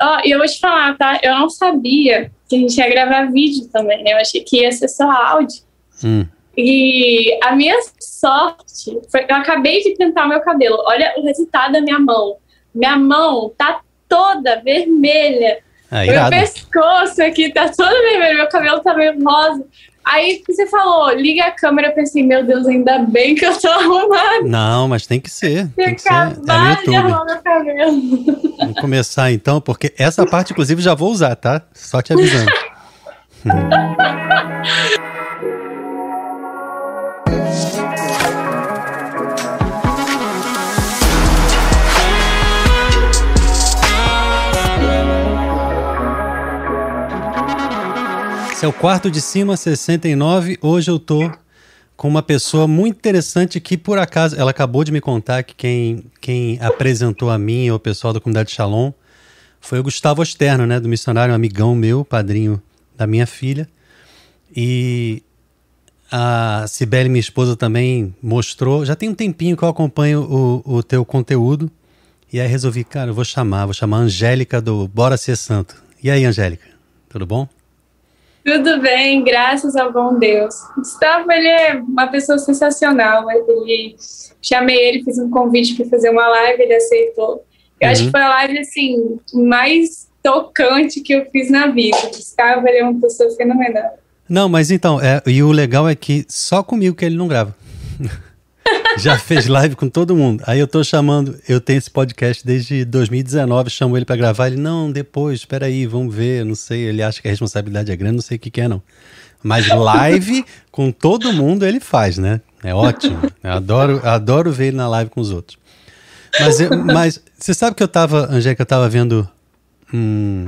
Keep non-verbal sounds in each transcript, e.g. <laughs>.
Ó, e eu vou te falar, tá? Eu não sabia que a gente ia gravar vídeo também, né? Eu achei que ia ser só áudio. Hum. E a minha sorte foi que eu acabei de pintar o meu cabelo. Olha o resultado da minha mão. Minha mão tá toda vermelha. Ah, meu pescoço aqui tá todo vermelho, meu cabelo tá meio rosa. Aí você falou, liga a câmera, eu pensei, meu Deus, ainda bem que eu tô arrumada. Não, mas tem que ser. Tem que ser. É de arrumar meu cabelo. Vamos começar então, porque essa parte, inclusive, já vou usar, tá? Só te avisando. <laughs> Esse é o quarto de cima, 69. Hoje eu tô com uma pessoa muito interessante que, por acaso, ela acabou de me contar que quem, quem apresentou a mim e o pessoal da comunidade Shalom foi o Gustavo Osterno, né? Do missionário, um amigão meu, padrinho da minha filha. E a Cibele, minha esposa, também mostrou. Já tem um tempinho que eu acompanho o, o teu conteúdo. E aí resolvi, cara, eu vou chamar, vou chamar a Angélica do Bora Ser Santo. E aí, Angélica, tudo bom? Tudo bem, graças ao bom Deus. Gustavo, ele é uma pessoa sensacional. Ele, chamei ele, fiz um convite para fazer uma live, ele aceitou. Eu acho Uhum. que foi a live, assim, mais tocante que eu fiz na vida. Gustavo, ele é uma pessoa fenomenal. Não, mas então, é, e o legal é que só comigo que ele não grava. Já fez live com todo mundo. Aí eu tô chamando, eu tenho esse podcast desde 2019, chamo ele pra gravar, ele, não, depois, espera aí, vamos ver, não sei, ele acha que a responsabilidade é grande, não sei o que que é não. Mas live <laughs> com todo mundo ele faz, né? É ótimo. Eu adoro, adoro ver ele na live com os outros. Mas, eu- mas você sabe que eu tava, Angélica, eu tava vendo. hum,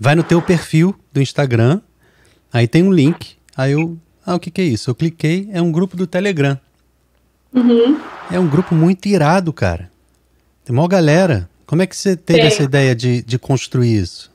vai no teu perfil do Instagram, aí tem um link. Aí eu. Ah, o que, que é isso? Eu cliquei, é um grupo do Telegram. Uhum. É um grupo muito irado, cara. Tem uma galera. Como é que você teve Tem. essa ideia de, de construir isso?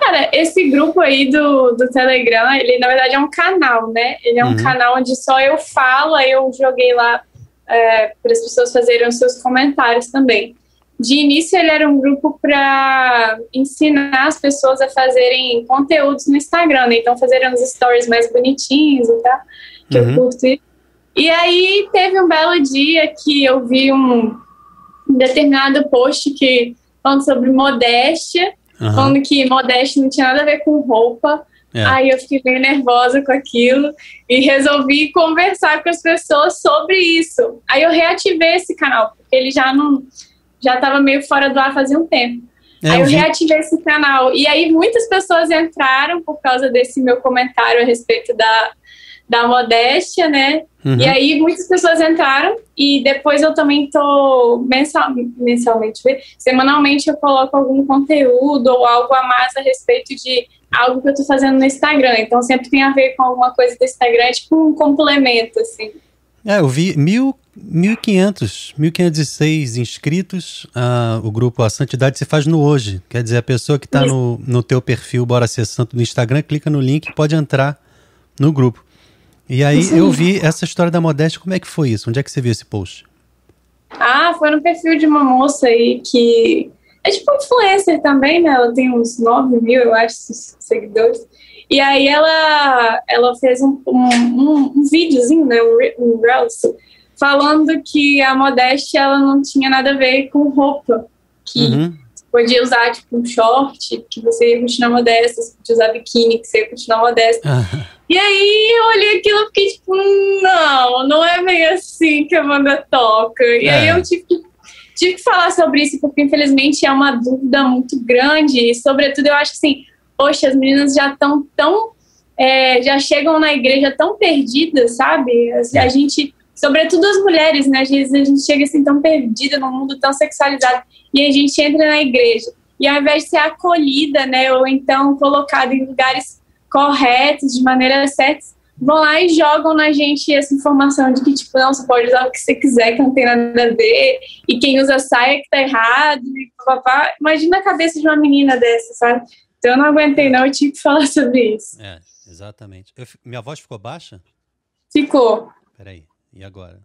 Cara, esse grupo aí do, do Telegram, ele na verdade é um canal, né? Ele é um Uhum. canal onde só eu falo, aí eu joguei lá para as pessoas fazerem os seus comentários também. De início, ele era um grupo para ensinar as pessoas a fazerem conteúdos no Instagram, né? Então, fazerem uns stories mais bonitinhos e tal, que Uhum. eu curto. E aí, teve um belo dia que eu vi um determinado post que falando sobre modéstia, Aham. falando que modéstia não tinha nada a ver com roupa. É. Aí eu fiquei bem nervosa com aquilo e resolvi conversar com as pessoas sobre isso. Aí eu reativei esse canal, porque ele já não já estava meio fora do ar fazia um tempo. É, aí eu eu vi- reativei esse canal. E aí muitas pessoas entraram por causa desse meu comentário a respeito da, da modéstia, né? Uhum. E aí muitas pessoas entraram e depois eu também tô mensal, mensalmente, semanalmente eu coloco algum conteúdo ou algo a mais a respeito de algo que eu tô fazendo no Instagram. Então sempre tem a ver com alguma coisa do Instagram, tipo um complemento, assim. É, eu vi mil, 1.500, 1.506 inscritos. Ah, o grupo A Santidade se faz no hoje. Quer dizer, a pessoa que está no, no teu perfil Bora Ser Santo no Instagram, clica no link e pode entrar no grupo. E aí Sim. eu vi essa história da modéstia. Como é que foi isso? Onde é que você viu esse post? Ah, foi no perfil de uma moça aí que é tipo influencer também, né? Ela tem uns 9 mil, eu acho, seguidores. E aí ela, ela fez um, um, um, um videozinho, né? Um, um Reels, falando que a modéstia ela não tinha nada a ver com roupa. Que Uhum. Podia usar, tipo, um short, que você ia continuar modesta, você podia usar biquíni, que você ia continuar modesta. <laughs> E aí eu olhei aquilo e fiquei tipo, não, não é bem assim que a banda toca. E aí É. eu tive que, tive que falar sobre isso, porque infelizmente é uma dúvida muito grande. E sobretudo eu acho assim, poxa, as meninas já estão tão. é, já chegam na igreja tão perdidas, sabe? A, a gente, sobretudo as mulheres, né? Às vezes a gente chega assim tão perdida num mundo tão sexualizado. E a gente entra na igreja. E ao invés de ser acolhida, né? Ou então colocada em lugares corretos, de maneira certa, vão lá e jogam na gente essa informação de que, tipo, não, você pode usar o que você quiser, que não tem nada a ver, e quem usa saia que tá errado, e papapá. Imagina a cabeça de uma menina dessa, sabe? Então eu não aguentei, não, eu tive que falar sobre isso. é, exatamente. Eu minha voz ficou baixa? Ficou. Peraí. E agora?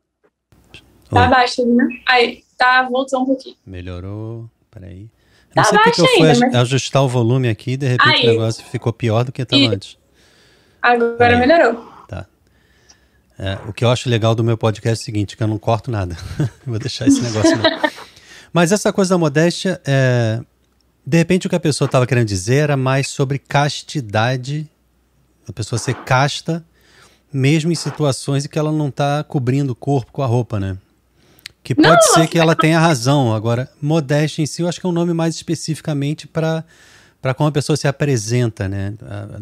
Tá Oi. baixo, né? Aí, tá, voltou um pouquinho. Melhorou. Peraí. Não Tá sei porque eu fui ainda, aj- ajustar o volume aqui e de repente Aí. o negócio ficou pior do que estava E- antes. Agora Aí. melhorou. Tá. É, o que eu acho legal do meu podcast é o seguinte, que eu não corto nada. <laughs> Vou deixar esse negócio não. <laughs> Mas essa coisa da modéstia, é, de repente o que a pessoa estava querendo dizer era mais sobre castidade, a pessoa ser casta, mesmo em situações em que ela não está cobrindo o corpo com a roupa, né? Que pode Não, ser que ela tenha razão. Agora, modéstia em si, eu acho que é um nome mais especificamente para para como a pessoa se apresenta, né?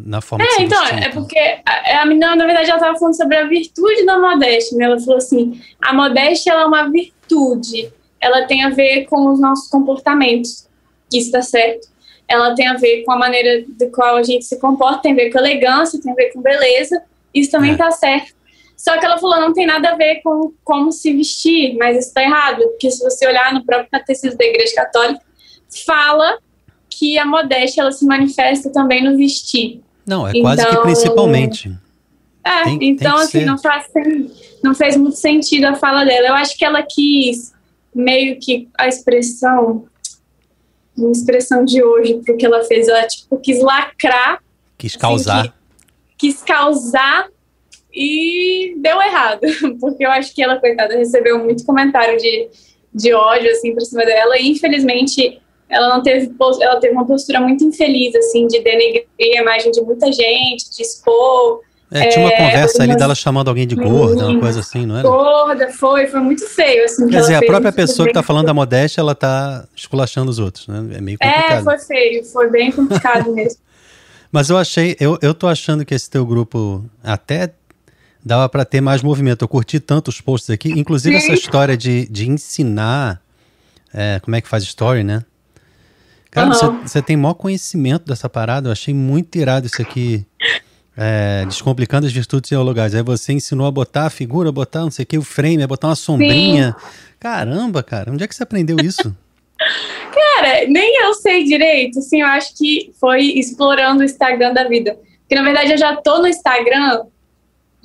Na forma de É, se então, vestir, é porque a, a menina, na verdade, ela estava falando sobre a virtude da modéstia, né? Ela falou assim, a modéstia ela é uma virtude, ela tem a ver com os nossos comportamentos, isso tá certo. Ela tem a ver com a maneira de qual a gente se comporta, tem a ver com elegância, tem a ver com beleza, isso também É. tá certo. Só que ela falou, não tem nada a ver com como se vestir, mas isso tá errado, porque se você olhar no próprio catecismo da Igreja Católica, fala que a modéstia ela se manifesta também no vestir. Não, é quase que Então- principalmente. É, Tem- tem então que assim, ser. não faz, não fez muito sentido a fala dela. Eu acho que ela quis meio que a expressão, uma expressão de hoje pro que ela fez, ela tipo quis lacrar, Quis causar. que- quis causar e deu errado, <laughs> porque eu acho que ela coitada recebeu muito comentário de, de ódio assim por cima dela e infelizmente ela não teve ela teve uma postura muito infeliz assim de denegrir a imagem de muita gente, de expor É, tinha uma É, conversa ali umas- dela chamando alguém de gorda, uma coisa assim, não era? gorda, foi, foi muito feio, assim. que Quer dizer, a própria pessoa que tá falando da modéstia, ela tá esculachando os outros, né? É meio É, complicado. foi feio, foi bem complicado <laughs> mesmo. Mas eu achei, eu, eu tô achando que esse teu grupo até dava pra ter mais movimento. Eu curti tanto os posts aqui, inclusive Sim. essa história de, de ensinar é, como é que faz story, né? Cara, você você tem maior conhecimento dessa parada, eu achei muito irado isso aqui. É, descomplicando as virtudes teologais. Aí você ensinou a botar a figura, botar não sei o que, o frame, a botar uma sombrinha. Caramba, cara, onde é que você aprendeu isso? <laughs> Cara, nem eu sei direito, assim, eu acho que foi explorando o Instagram da vida. Porque, na verdade, eu já tô no Instagram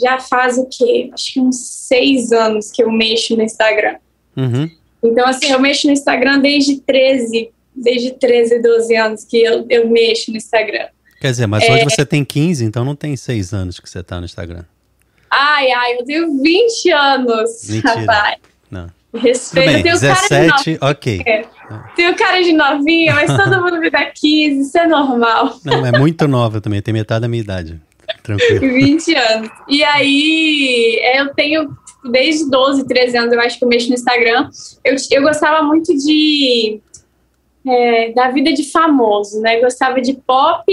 já faz o quê? Acho que uns seis anos que eu mexo no Instagram. Uhum. Então, assim, eu mexo no Instagram desde 13, desde 13, 12 anos que eu, eu mexo no Instagram. Quer dizer, mas É. hoje você tem 15, então não tem 6 anos que você tá no Instagram. Ai, ai, eu tenho 20 anos, Mentira. rapaz. Não. Respeito, eu tenho cara de novinha. 17, ok. Tenho cara de novinha, mas todo mundo me dá 15, isso é normal. Não, é muito nova também, tem metade da minha idade. Tranquilo. <laughs> 20 anos. E aí, eu tenho, tipo, desde 12, 13 anos, eu acho que eu mexo no Instagram. Eu, eu gostava muito de. é, da vida de famoso, né? Gostava de pop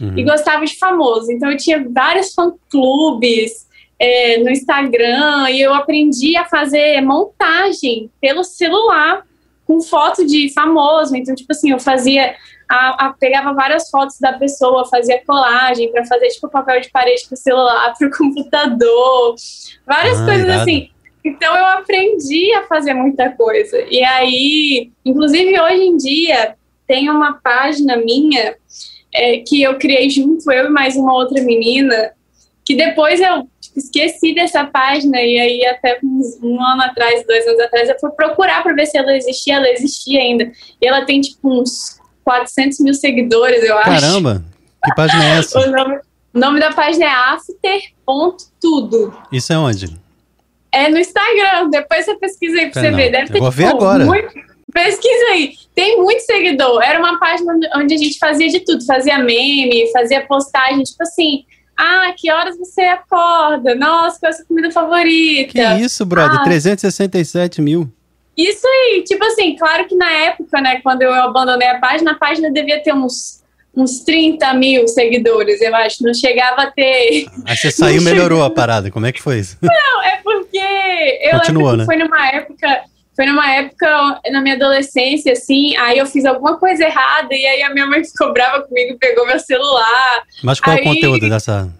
Uhum. e gostava de famoso. Então, eu tinha vários fã-clubes é, no Instagram e eu aprendi a fazer montagem pelo celular com foto de famoso. Então, tipo assim, eu fazia. A, a- pegava várias fotos da pessoa, fazia colagem para fazer tipo papel de parede pro celular, <laughs> pro computador, várias Ah, coisas irado. assim. Então eu aprendi a fazer muita coisa. E aí, inclusive hoje em dia, tem uma página minha é, que eu criei junto, eu e mais uma outra menina, que depois eu tipo, esqueci dessa página, e aí até uns, um ano atrás, dois anos atrás, eu fui procurar para ver se ela existia, ela existia ainda. E ela tem tipo uns 400 mil seguidores, eu acho. Caramba, que página é essa? <laughs> O nome, o nome da página é after.tudo. Isso é onde? É no Instagram, depois você pesquisa aí pra Tá, você não. ver. Deve Eu ter, vou ver tipo, agora. muito- Pesquisa aí. Tem muito seguidor. Era uma página onde a gente fazia de tudo. Fazia meme, fazia postagem, tipo assim. Ah, que horas você acorda? Nossa, qual é a sua comida favorita? Que isso, brother? Ah. 367 mil. Isso aí, tipo assim, claro que na época, né, quando eu abandonei a página, a página devia ter uns, uns 30 mil seguidores, eu acho. Não chegava a ter. <laughs> Aí você saiu e melhorou a parada. Como é que foi isso? Não, é porque eu Continua, lembro né? que foi numa época. Foi numa época, na minha adolescência, assim, aí eu fiz alguma coisa errada e aí a minha mãe ficou brava comigo, pegou meu celular. Mas qual é o Aí- conteúdo dessa,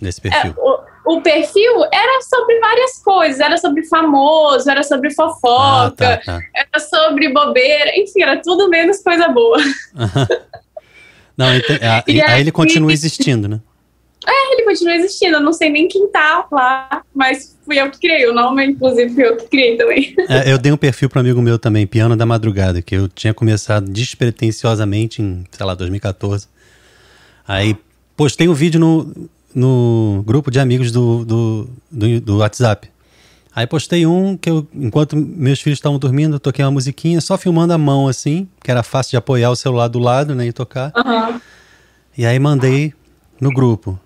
desse É, perfil? o, o perfil era sobre várias coisas, era sobre famoso, era sobre Ah, fofoca, tá, tá. era sobre bobeira, enfim, era tudo menos coisa boa. <laughs> Não, ah, E aí ele aí- continua existindo, né? Ele continua existindo, eu não sei nem quem tá lá, mas fui eu que criei. O nome, inclusive, fui eu que criei também. <laughs> É, eu dei um perfil para um amigo meu também, Piano da Madrugada, que eu tinha começado despretensiosamente em, sei lá, 2014. Aí postei um vídeo no, no grupo de amigos do, do, do, do WhatsApp. Aí postei um que eu, enquanto meus filhos estavam dormindo, eu toquei uma musiquinha, só filmando a mão assim, que era fácil de apoiar o celular do lado, né, e tocar. Uhum. E aí mandei no grupo.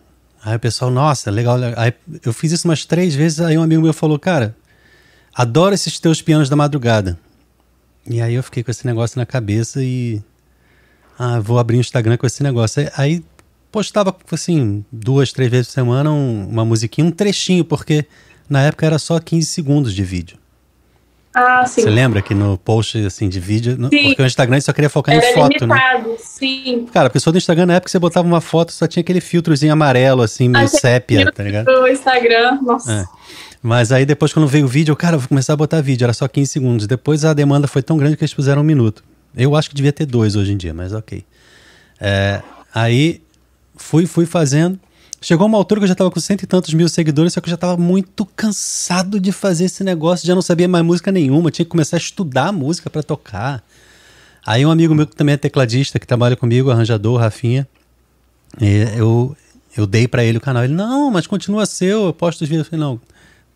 Aí o pessoal, nossa, legal, legal. Aí eu fiz isso umas três vezes, aí um amigo meu falou, cara, adoro esses teus pianos da madrugada. E aí eu fiquei com esse negócio na cabeça e. Ah, vou abrir o Instagram com esse negócio. Aí postava, assim, duas, três vezes por semana um, uma musiquinha, um trechinho, porque na época era só 15 segundos de vídeo. Ah, sim. Você lembra que no post assim de vídeo, sim. porque o Instagram só queria focar Era em foto, limitado, né? Sim. Cara, a pessoa do Instagram na época você botava uma foto, só tinha aquele filtrozinho amarelo assim, meio sépia, tá ligado? No Instagram, nossa. É. Mas aí depois quando veio o vídeo, eu, cara, vou começar a botar vídeo, era só 15 segundos. Depois a demanda foi tão grande que eles puseram um minuto. Eu acho que devia ter dois hoje em dia, mas ok. É, aí fui, fui fazendo. Chegou uma altura que eu já tava com cento e tantos mil seguidores, só que eu já tava muito cansado de fazer esse negócio, já não sabia mais música nenhuma, tinha que começar a estudar música para tocar. Aí um amigo meu que também é tecladista, que trabalha comigo, arranjador, Rafinha, eu, eu dei para ele o canal. Ele, não, mas continua seu, eu posto os vídeos. Eu falei, não,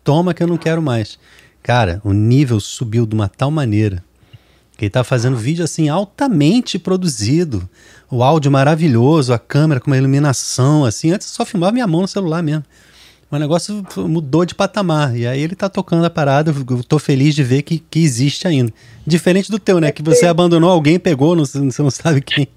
toma que eu não quero mais. Cara, o nível subiu de uma tal maneira ele tá fazendo vídeo assim altamente produzido o áudio maravilhoso, a câmera com uma iluminação, assim. Antes eu só filmava minha mão no celular mesmo. O negócio mudou de patamar. E aí ele tá tocando a parada, eu tô feliz de ver que, que existe ainda. Diferente do teu, né? Que você abandonou alguém, pegou, não, você não sabe quem.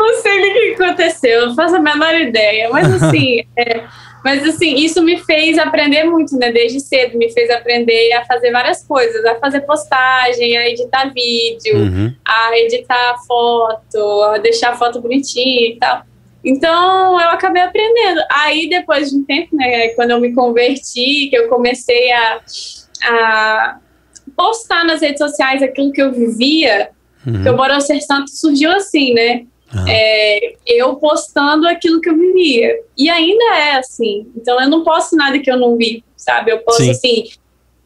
Eu não sei o que aconteceu, não faço a menor ideia. Mas <laughs> assim, é, mas assim, isso me fez aprender muito, né? Desde cedo, me fez aprender a fazer várias coisas, a fazer postagem, a editar vídeo, uhum. a editar foto, a deixar a foto bonitinha e tal. Então eu acabei aprendendo. Aí depois de um tempo, né, quando eu me converti, que eu comecei a, a postar nas redes sociais aquilo que eu vivia, uhum. que o Bora Ser Santo surgiu assim, né? Uhum. É, eu postando aquilo que eu vivia. E ainda é assim. Então eu não posto nada que eu não vi, sabe? Eu posto Sim. assim,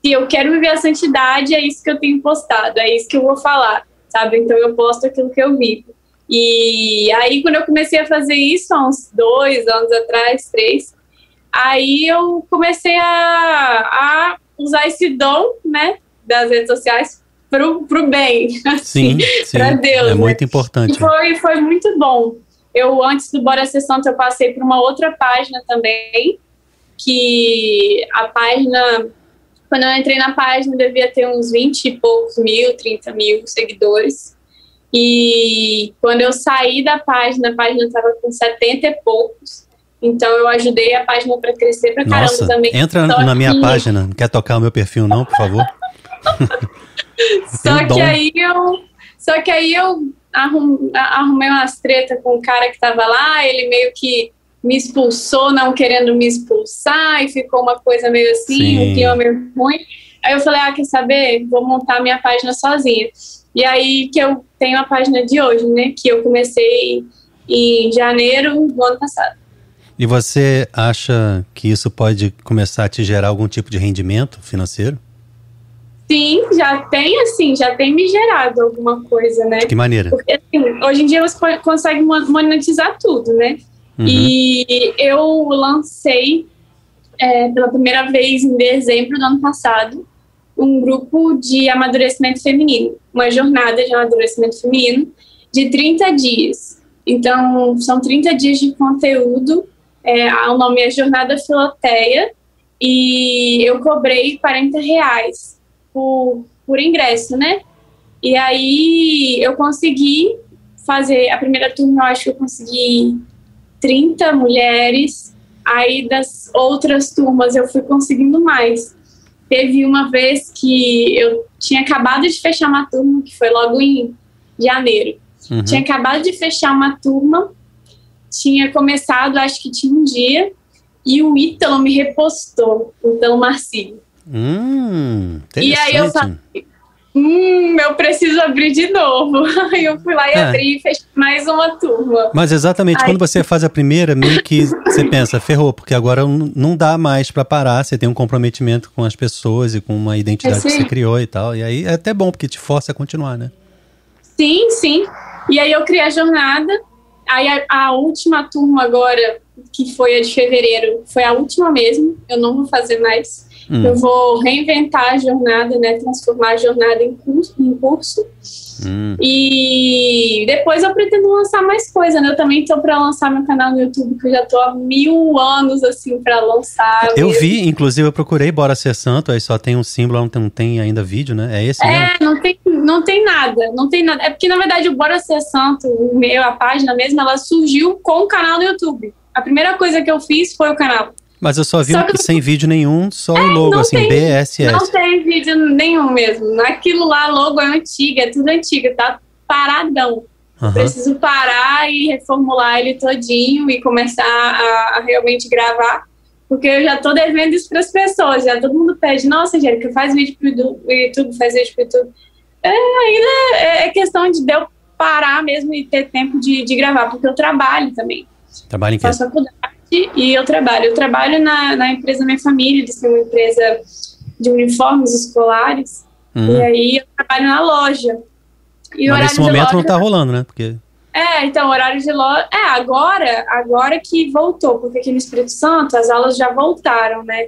se eu quero viver a santidade, é isso que eu tenho postado, é isso que eu vou falar, sabe? Então eu posto aquilo que eu vivo. E aí, quando eu comecei a fazer isso, há uns dois anos atrás, três, aí eu comecei a, a usar esse dom, né, das redes sociais pro, pro bem, assim, <laughs> para Deus. É né? muito importante. E foi, foi muito bom. Eu, antes do Bora Ser Santo, eu passei por uma outra página também, que a página, quando eu entrei na página, devia ter uns 20 e poucos mil, 30 mil seguidores. E quando eu saí da página, a página estava com 70 e poucos. Então eu ajudei a página para crescer pra caramba Nossa, também. Entra na minha página, não quer tocar o meu perfil não, por favor? <laughs> só que aí eu só que aí eu arrum, arrumei umas treta com o cara que tava lá, ele meio que me expulsou, não querendo me expulsar, e ficou uma coisa meio assim, Sim. um clima meio ruim. Aí eu falei, ah, quer saber? Vou montar minha página sozinha. E aí que eu tenho a página de hoje, né? Que eu comecei em janeiro do ano passado. E você acha que isso pode começar a te gerar algum tipo de rendimento financeiro? Sim, já tem, assim, já tem me gerado alguma coisa, né? De que maneira? Porque, assim, hoje em dia você consegue monetizar tudo, né? Uhum. E eu lancei é, pela primeira vez em dezembro do ano passado um grupo de amadurecimento feminino, uma jornada de amadurecimento feminino de 30 dias. Então, são 30 dias de conteúdo. É, o nome é Jornada Filoteia e eu cobrei 40 reais por, por ingresso, né? E aí eu consegui fazer a primeira turma, eu acho que eu consegui 30 mulheres. Aí das outras turmas eu fui conseguindo mais. Teve uma vez que eu tinha acabado de fechar uma turma, que foi logo em janeiro. Uhum. Tinha acabado de fechar uma turma, tinha começado, acho que tinha um dia, e o Ítalo me repostou, o Ítalo Marcílio. Hum, e aí eu falei, hum, eu preciso abrir de novo. <laughs> Aí eu fui lá e é. abri e fez mais uma turma. Mas exatamente, Aí... quando você faz a primeira, meio que você pensa, ferrou, porque agora não dá mais para parar, você tem um comprometimento com as pessoas e com uma identidade que você criou e tal. E aí é até bom, porque te força a continuar, né? Sim, sim. E aí eu criei a jornada. Aí a, a última turma agora, que foi a de fevereiro, foi a última mesmo. Eu não vou fazer mais. Hum. Eu vou reinventar a jornada, né? Transformar a jornada em curso. Em curso. Hum. E depois eu pretendo lançar mais coisa, né? Eu também estou para lançar meu canal no YouTube, que eu já estou há mil anos assim para lançar. Eu mesmo. vi, inclusive eu procurei Bora Ser Santo, aí só tem um símbolo, não tem, não tem ainda vídeo, né? É esse É, mesmo? não tem, não tem nada, não tem nada. É porque na verdade o Bora Ser Santo, o meu, a página mesmo, ela surgiu com o canal no YouTube. A primeira coisa que eu fiz foi o canal. Mas eu só vi só um, sem vídeo nenhum, só é, o logo, assim, tem, BSS. Não tem vídeo nenhum mesmo. Aquilo lá, logo é antigo, é tudo antigo, tá paradão. Uhum. Preciso parar e reformular ele todinho e começar a, a realmente gravar, porque eu já tô devendo isso para as pessoas. Já todo mundo pede, nossa, Angélica, faz vídeo pro YouTube, faz vídeo pro YouTube. É, ainda é, é questão de eu parar mesmo e ter tempo de, de gravar, porque eu trabalho também. Trabalho em quê? Faço faculdade e eu trabalho. Eu trabalho na, na empresa da minha família, eles têm uma empresa de uniformes escolares, uhum. e aí eu trabalho na loja. E Mas nesse momento loja, não tá rolando, né? Porque... É, então, horário de loja. É, agora, agora que voltou, porque aqui no Espírito Santo as aulas já voltaram, né?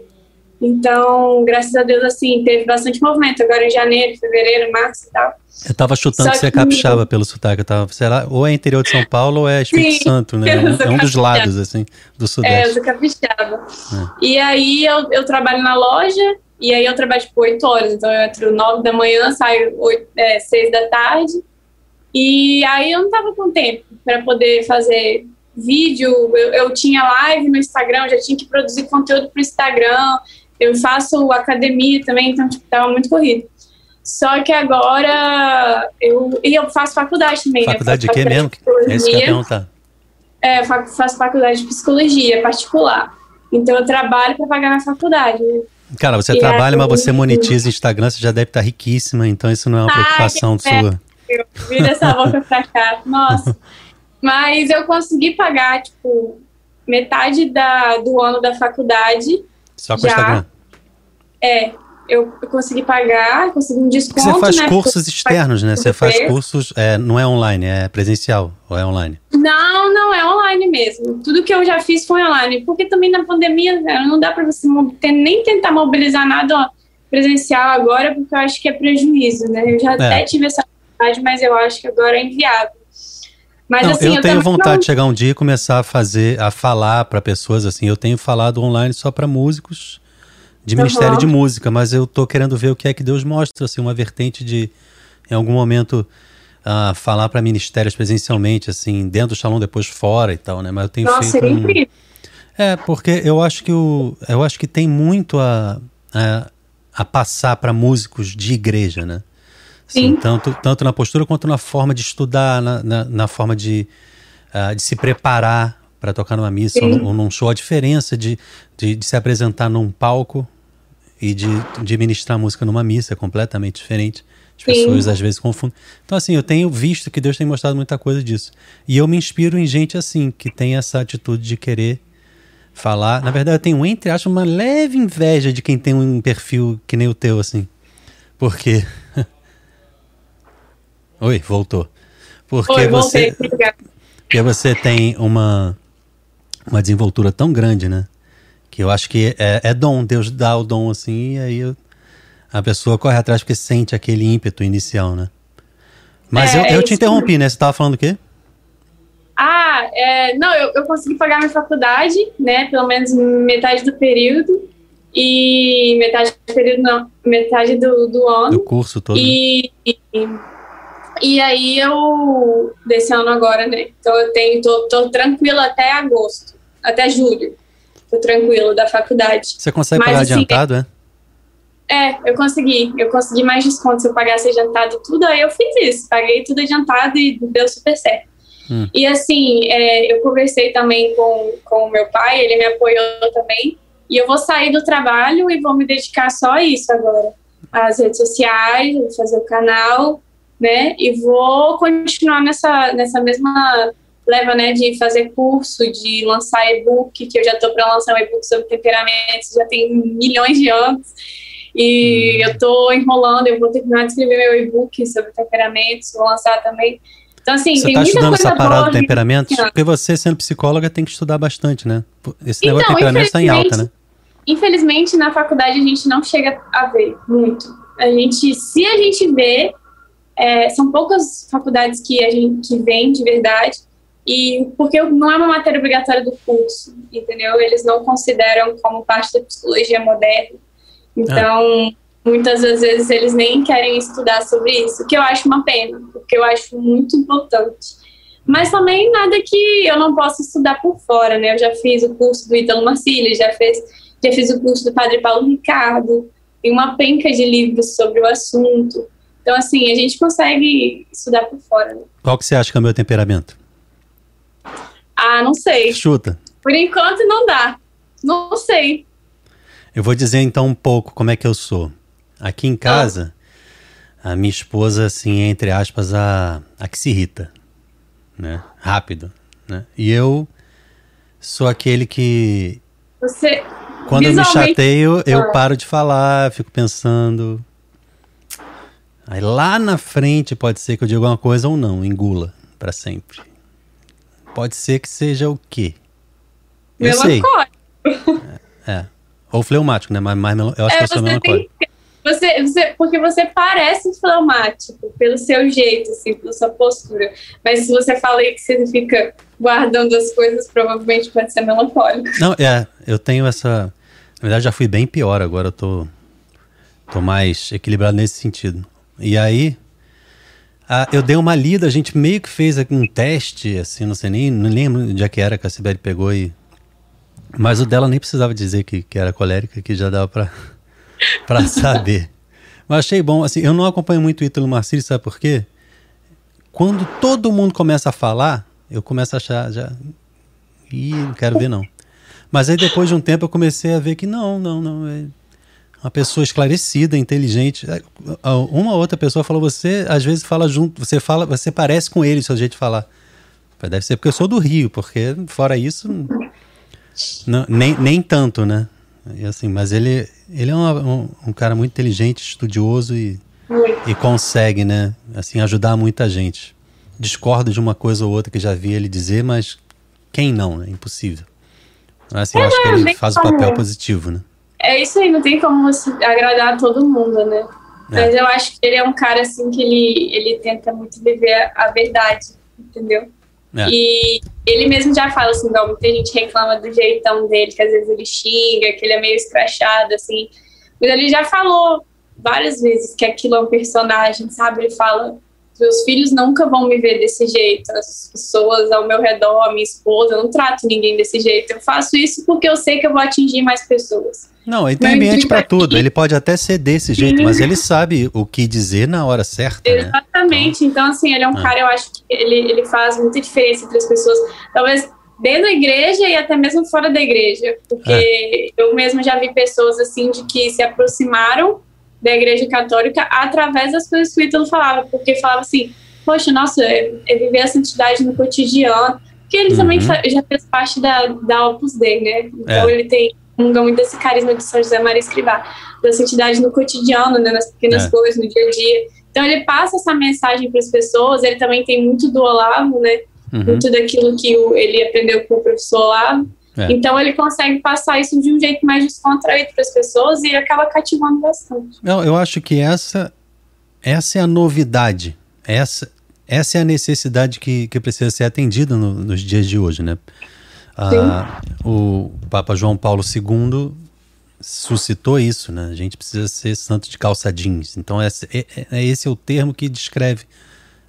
Então, graças a Deus, assim, teve bastante movimento agora em janeiro, fevereiro, março e tal. Eu tava chutando que você é capixaba pelo sotaque. Eu tava, será, ou é interior de São Paulo ou é Espírito Sim, Santo, né? É um dos lados, assim, do sudeste. É, eu sou capixaba. É. E aí eu, eu trabalho na loja, e aí eu trabalho tipo 8 horas. Então eu entro 9 da manhã, saio 8, é, 6 da tarde. E aí eu não tava com tempo para poder fazer vídeo. Eu, eu tinha live no Instagram, já tinha que produzir conteúdo pro Instagram eu faço academia também, então tipo, tava muito corrido. Só que agora eu e eu faço faculdade também. Né? Faculdade né? de quê mesmo? É isso que eu perguntar. É, faço faculdade de psicologia particular. Então eu trabalho para pagar minha faculdade. Cara, você e trabalha, mas você monetiza Instagram, você já deve estar riquíssima, então isso não é uma preocupação é, sua. Eu viro essa boca pra cá. Nossa. mas eu consegui pagar, tipo, metade da, do ano da faculdade só com o Instagram? É, eu, consegui pagar, consegui um desconto. Você faz né, cursos externos, né? Você faz cursos, é, não é online, é presencial ou é online? Não, não, é online mesmo. Tudo que eu já fiz foi online, porque também na pandemia não dá para você nem tentar mobilizar nada presencial agora, porque eu acho que é prejuízo, né? Eu já é. até tive essa vontade, mas eu acho que agora é inviável. Mas, não, assim, eu, eu tenho vontade não... de chegar um dia e começar a fazer, a falar para pessoas assim. Eu tenho falado online só para músicos de uhum. Ministério de Música, mas eu tô querendo ver o que é que Deus mostra, assim, uma vertente de, em algum momento, uh, falar para ministérios presencialmente, assim, dentro do salão, depois fora e tal, né? Mas eu tenho Nossa, feito. Um... É, porque eu acho que o, eu acho que tem muito a, a, a passar para músicos de igreja, né? Sim. tanto, tanto na postura quanto na forma de estudar, na, na, na forma de, uh, de se preparar para tocar numa missa ou, ou, num show. A diferença de, de, de, se apresentar num palco e de, de ministrar música numa missa é completamente diferente. As Sim. pessoas às vezes confundem. Então, assim, eu tenho visto que Deus tem mostrado muita coisa disso. E eu me inspiro em gente assim, que tem essa atitude de querer falar. Na verdade, eu tenho, entre aspas, uma leve inveja de quem tem um perfil que nem o teu, assim. Porque <laughs> Oi, voltou. Porque Oi, você, porque você tem uma, uma desenvoltura tão grande, né? Que eu acho que é, é dom, Deus dá o dom assim, e aí a pessoa corre atrás porque sente aquele ímpeto inicial, né? Mas é, eu, eu te interrompi, né? Você estava falando o quê? Ah, é, não, eu, eu consegui pagar minha faculdade, né? Pelo menos metade do período. E metade do período, não, metade do, do ano. Do curso todo. E, né? e e aí eu, desse ano agora, né? Então eu tenho, tô, tô tranquila até agosto, até julho. Tô tranquilo da faculdade. Você consegue Mas, pagar assim, adiantado, é? É, eu consegui. Eu consegui mais desconto se eu pagasse adiantado tudo. Aí eu fiz isso. Paguei tudo adiantado e deu super certo. Hum. E assim, é, eu conversei também com, com o meu pai, ele me apoiou também. E eu vou sair do trabalho e vou me dedicar só a isso agora. as redes sociais, vou fazer o canal, né? E vou continuar nessa, nessa mesma leva, né, de fazer curso, de lançar e-book, que eu já estou para lançar um e-book sobre temperamentos, já tem milhões de anos. E hum. eu estou enrolando, eu vou terminar de escrever meu e-book sobre temperamentos, vou lançar também. Então, assim, você tem tá muita estudando coisa essa parada boa do temperamento? Porque você, sendo psicóloga, tem que estudar bastante, né? Esse Então, negócio de temperamento está em alta, né? Infelizmente, na faculdade a gente não chega a ver muito. A gente, se a gente vê, é, são poucas faculdades que a gente que vem de verdade. E porque não é uma matéria obrigatória do curso, entendeu? Eles não consideram como parte da psicologia moderna. Então, muitas das vezes eles nem querem estudar sobre isso, o que eu acho uma pena, porque eu acho muito importante. Mas também nada que eu não possa estudar por fora, né? Eu já fiz o curso do Ítalo Marcílio, já, fez, já fiz o curso do Padre Paulo Ricardo, tem uma penca de livros sobre o assunto. Então, assim, a gente consegue estudar por fora. Né? Qual que você acha que é o meu temperamento? Ah, não sei. Chuta. Por enquanto não dá. Não sei. Eu vou dizer então um pouco como é que eu sou. Aqui em casa, ah. a minha esposa, assim, é, entre aspas, a, a que se irrita, né? Rápido, né? E eu sou aquele que... Você... Quando eu me chateio, eu paro de falar, fico pensando... Aí lá na frente pode ser que eu diga alguma coisa ou não, engula para sempre. Pode ser que seja o quê? Eu sei. É, é. Ou fleumático, né? Mas, mas eu acho é, que eu sou melancólico. Tem, você, você, porque você parece fleumático, pelo seu jeito, assim, pela sua postura. Mas se você fala aí que você fica guardando as coisas, provavelmente pode ser melancólico. Não, é, eu tenho essa. Na verdade, já fui bem pior, agora eu tô, tô mais equilibrado nesse sentido. E aí, ah, eu dei uma lida, a gente meio que fez um teste, assim, não sei nem, não lembro onde é que era que a Sibeli pegou e mas o dela nem precisava dizer que, que era colérica, que já dava pra, <laughs> pra saber. Mas achei bom, assim, eu não acompanho muito o Ítalo Marcílio, sabe por quê? Quando todo mundo começa a falar, eu começo a achar já. Ih, não quero ver não. Mas aí depois de um tempo eu comecei a ver que não, não, não. É uma pessoa esclarecida, inteligente. É, uma outra pessoa falou: você às vezes fala junto, você fala, você parece com ele, seu jeito de falar. Deve ser porque eu sou do Rio, porque fora isso. Não, nem, nem tanto, né? E assim, mas ele, ele é uma, um, um, cara muito inteligente, estudioso e, e consegue, né? Assim, ajudar muita gente. Discordo de uma coisa ou outra que já vi ele dizer, mas quem não, né? Impossível. Assim, eu acho que ele faz o papel positivo, né? É isso aí, não tem como agradar todo mundo, né? É. Mas eu acho que ele é um cara, assim, que ele, ele tenta muito viver a verdade, entendeu? É. E ele mesmo já fala assim, igual muita gente reclama do jeitão dele, que às vezes ele xinga, que ele é meio escrachado, assim. Mas ele já falou várias vezes que aquilo é um personagem, sabe? Ele fala, meus filhos nunca vão me ver desse jeito, as pessoas ao meu redor, minha esposa, eu não trato ninguém desse jeito. Eu faço isso porque eu sei que eu vou atingir mais pessoas. Não, ele tem ambiente para tudo. Ele pode até ser desse jeito, mas ele sabe o que dizer na hora certa. Né? Exatamente. Né? Então, assim, ele é um ah. cara, eu acho que ele, ele faz muita diferença entre as pessoas. Talvez dentro da igreja e até mesmo fora da igreja. Porque é. eu mesmo já vi pessoas, assim, de que se aproximaram da igreja católica através das coisas que o Ítalo falava. Porque falava assim, poxa, nossa, é, é viver a santidade no cotidiano. Porque ele uhum. também já fez parte da, da Opus Dei, né? Então, é. ele tem comunga muito desse carisma de São José Maria Escrivá, da santidade no cotidiano, né, nas pequenas é. coisas, no dia a dia. Então ele passa essa mensagem para as pessoas, ele também tem muito do Olavo, né, uhum. muito daquilo que o, ele aprendeu com o professor Olavo. É. Então ele consegue passar isso de um jeito mais descontraído para as pessoas e acaba cativando bastante. Não, eu acho que essa, essa é a novidade, essa, essa é a necessidade que, que precisa ser atendida no, nos dias de hoje, né? Ah, o Papa João Paulo II suscitou isso, né? A gente precisa ser santo de calça jeans. Então, esse é, é, é, esse é o termo que descreve.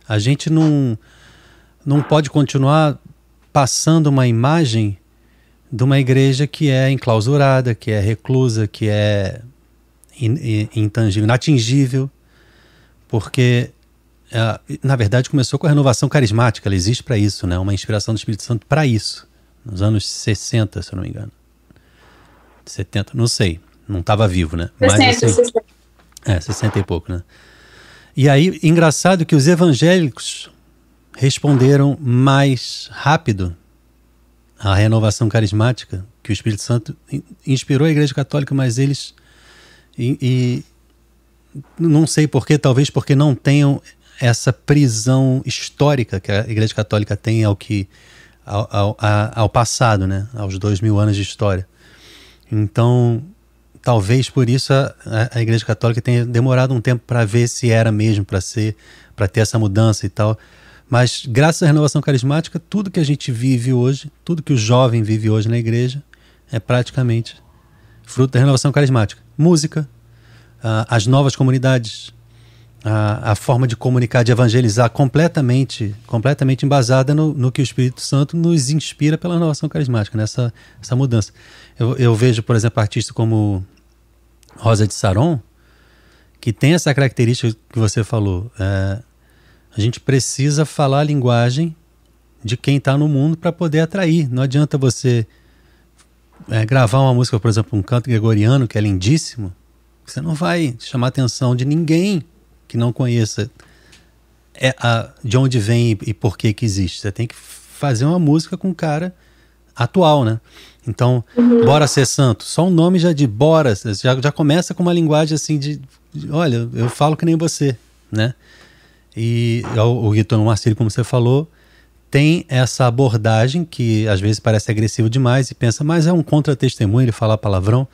A gente não, não pode continuar passando uma imagem de uma igreja que é enclausurada, que é reclusa, que é intangível, inatingível, porque na verdade começou com a renovação carismática, ela existe para isso, né? Uma inspiração do Espírito Santo para isso nos anos 60, se eu não me engano. 70, não sei, não estava vivo, né? 60, Mas, assim, 60. É, 60 e pouco, né? E aí, engraçado que os evangélicos responderam mais rápido à renovação carismática que o Espírito Santo inspirou a Igreja Católica, mas eles e, e não sei porquê, talvez porque não tenham essa prisão histórica que a Igreja Católica tem ao que ao, ao, ao passado, né? Aos dois mil anos de história. Então, talvez por isso a, a Igreja Católica tenha demorado um tempo para ver se era mesmo para ser, para ter essa mudança e tal. Mas graças à renovação carismática, tudo que a gente vive hoje, tudo que o jovem vive hoje na igreja, é praticamente fruto da renovação carismática. Música, uh, as novas comunidades, uh, a forma de comunicar, de evangelizar, completamente, completamente embasada no, no, que o Espírito Santo nos inspira pela renovação carismática, nessa essa mudança. Eu, eu vejo, por exemplo, artistas como Rosa de Saron, que tem essa característica que você falou. É, a gente precisa falar a linguagem de quem está no mundo para poder atrair. Não adianta você é, gravar uma música, por exemplo, um canto gregoriano, que é lindíssimo, você não vai chamar a atenção de ninguém que não conheça é, a, de onde vem e, e por que que existe. Você tem que fazer uma música com um cara atual, né? Então, uhum. Bora Ser Santo, só o um nome já de Bora, já, já começa com uma linguagem assim de, de olha, eu falo que nem você, né? E o, o Guiton Marcelo, como você falou, tem essa abordagem que às vezes parece agressivo demais e pensa, mas é um contra-testemunho ele falar palavrão.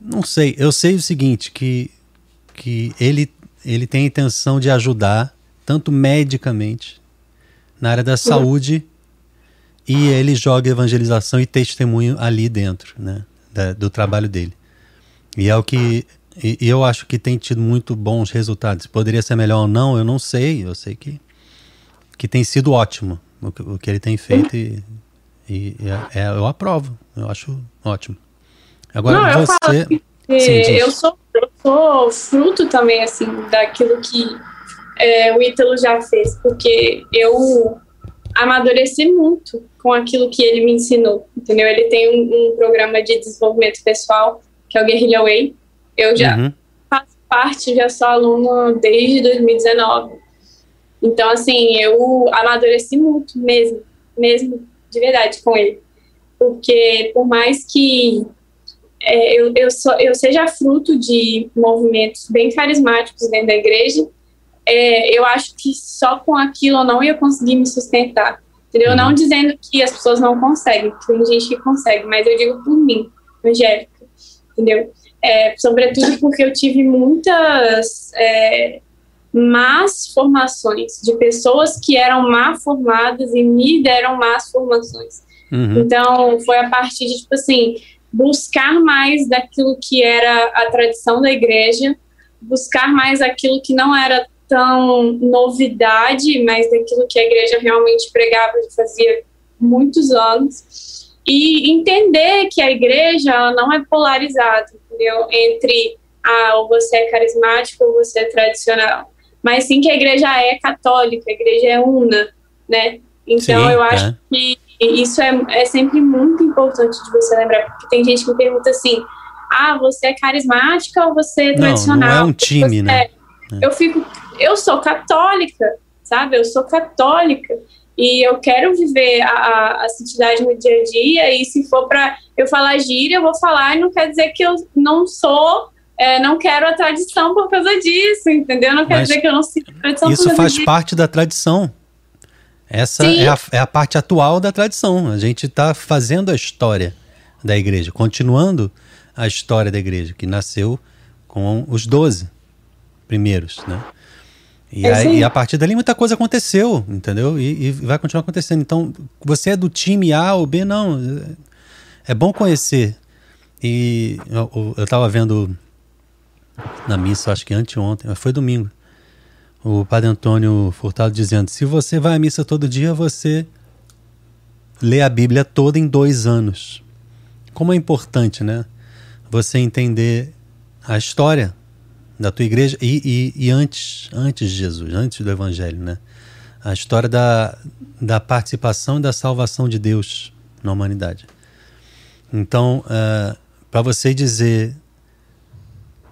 Não sei, eu sei o seguinte, que, que ele, ele tem a intenção de ajudar, tanto medicamente, na área da saúde, e ele joga evangelização e testemunho ali dentro, né, da, do trabalho dele. E é o que e, e eu acho que tem tido muito bons resultados. Poderia ser melhor ou não, eu não sei. Eu sei que que tem sido ótimo o que, o que ele tem feito e, e é, é, eu aprovo, eu acho ótimo. Agora Não, você. Sim, eu, sou, eu sou fruto também, assim, daquilo que é, o Ítalo já fez, porque eu amadureci muito com aquilo que ele me ensinou, entendeu? Ele tem um, um programa de desenvolvimento pessoal, que é o Guerrilla Way. Eu já uhum. faço parte, já sou aluna desde 2019. Então, assim, eu amadureci muito mesmo, mesmo de verdade com ele. Porque por mais que é, eu, eu, sou, eu seja fruto de movimentos bem carismáticos dentro da igreja, é, eu acho que só com aquilo eu não ia conseguir me sustentar. Entendeu? Não uhum. dizendo que as pessoas não conseguem, tem gente que consegue, mas eu digo por mim, Angélica, entendeu? É, sobretudo porque eu tive muitas é, más formações, de pessoas que eram mal formadas e me deram más formações. Uhum. Então, foi a partir de, tipo assim, buscar mais daquilo que era a tradição da igreja, buscar mais aquilo que não era tão novidade, mas daquilo que a igreja realmente pregava e fazia muitos anos, e entender que a igreja não é polarizada, entendeu? Entre ah, ou você é carismático ou você é tradicional mas sim que a igreja é católica, a igreja é una, né? Então sim, eu acho é. que isso é, é sempre muito importante de você lembrar, porque tem gente que pergunta assim: ah, você é carismática ou você é tradicional? Não é um time, né? É. Eu fico, eu sou católica, sabe? Eu sou católica e eu quero viver a, a, a santidade no dia a dia. E se for para eu falar gíria, eu vou falar, e não quer dizer que eu não sou é, não quero a tradição por causa disso, entendeu? Não quer dizer que eu não a tradição Isso faz parte da tradição. Essa é a, é a, parte atual da tradição. A gente está fazendo a história da igreja, continuando a história da igreja, que nasceu com os doze primeiros, né? E, é aí, e, a partir dali muita coisa aconteceu, entendeu? E, e, vai continuar acontecendo. Então, você é do time A ou B? Não. É bom conhecer. E eu estava vendo na missa, acho que anteontem, foi domingo. O padre Antônio Furtado dizendo: se você vai à missa todo dia, você lê a Bíblia toda em dois anos. Como é importante, né? Você entender a história da tua igreja e, e, e antes, antes de Jesus, antes do Evangelho, né? A história da, da participação e da salvação de Deus na humanidade. Então, uh, eh, para você dizer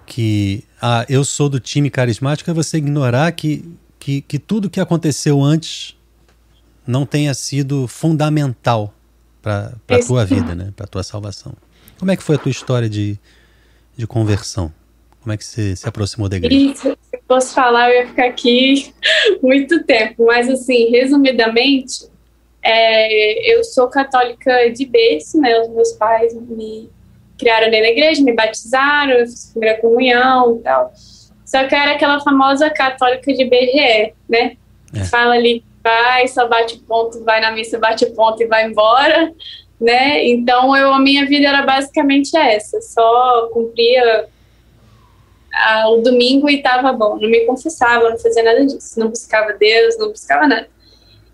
que ah, eu sou do time carismático é você ignorar que, que, que tudo que aconteceu antes não tenha sido fundamental para a tua vida, né? para a tua salvação. Como é que foi a tua história de, de conversão? Como é que você se aproximou da igreja? se eu fosse falar, eu ia ficar aqui <laughs> muito tempo, mas assim, resumidamente, é, eu sou católica de berço, né? Os meus pais me criaram ali na igreja, me batizaram, eu fiz primeira comunhão e tal. Só que eu era aquela famosa católica de BGE, né? É. Fala ali, vai, só bate ponto, vai na missa, bate ponto e vai embora, né? Então eu, a minha vida era basicamente essa, só cumpria a, o domingo e tava bom. Não me confessava, não fazia nada disso, não buscava Deus, não buscava nada.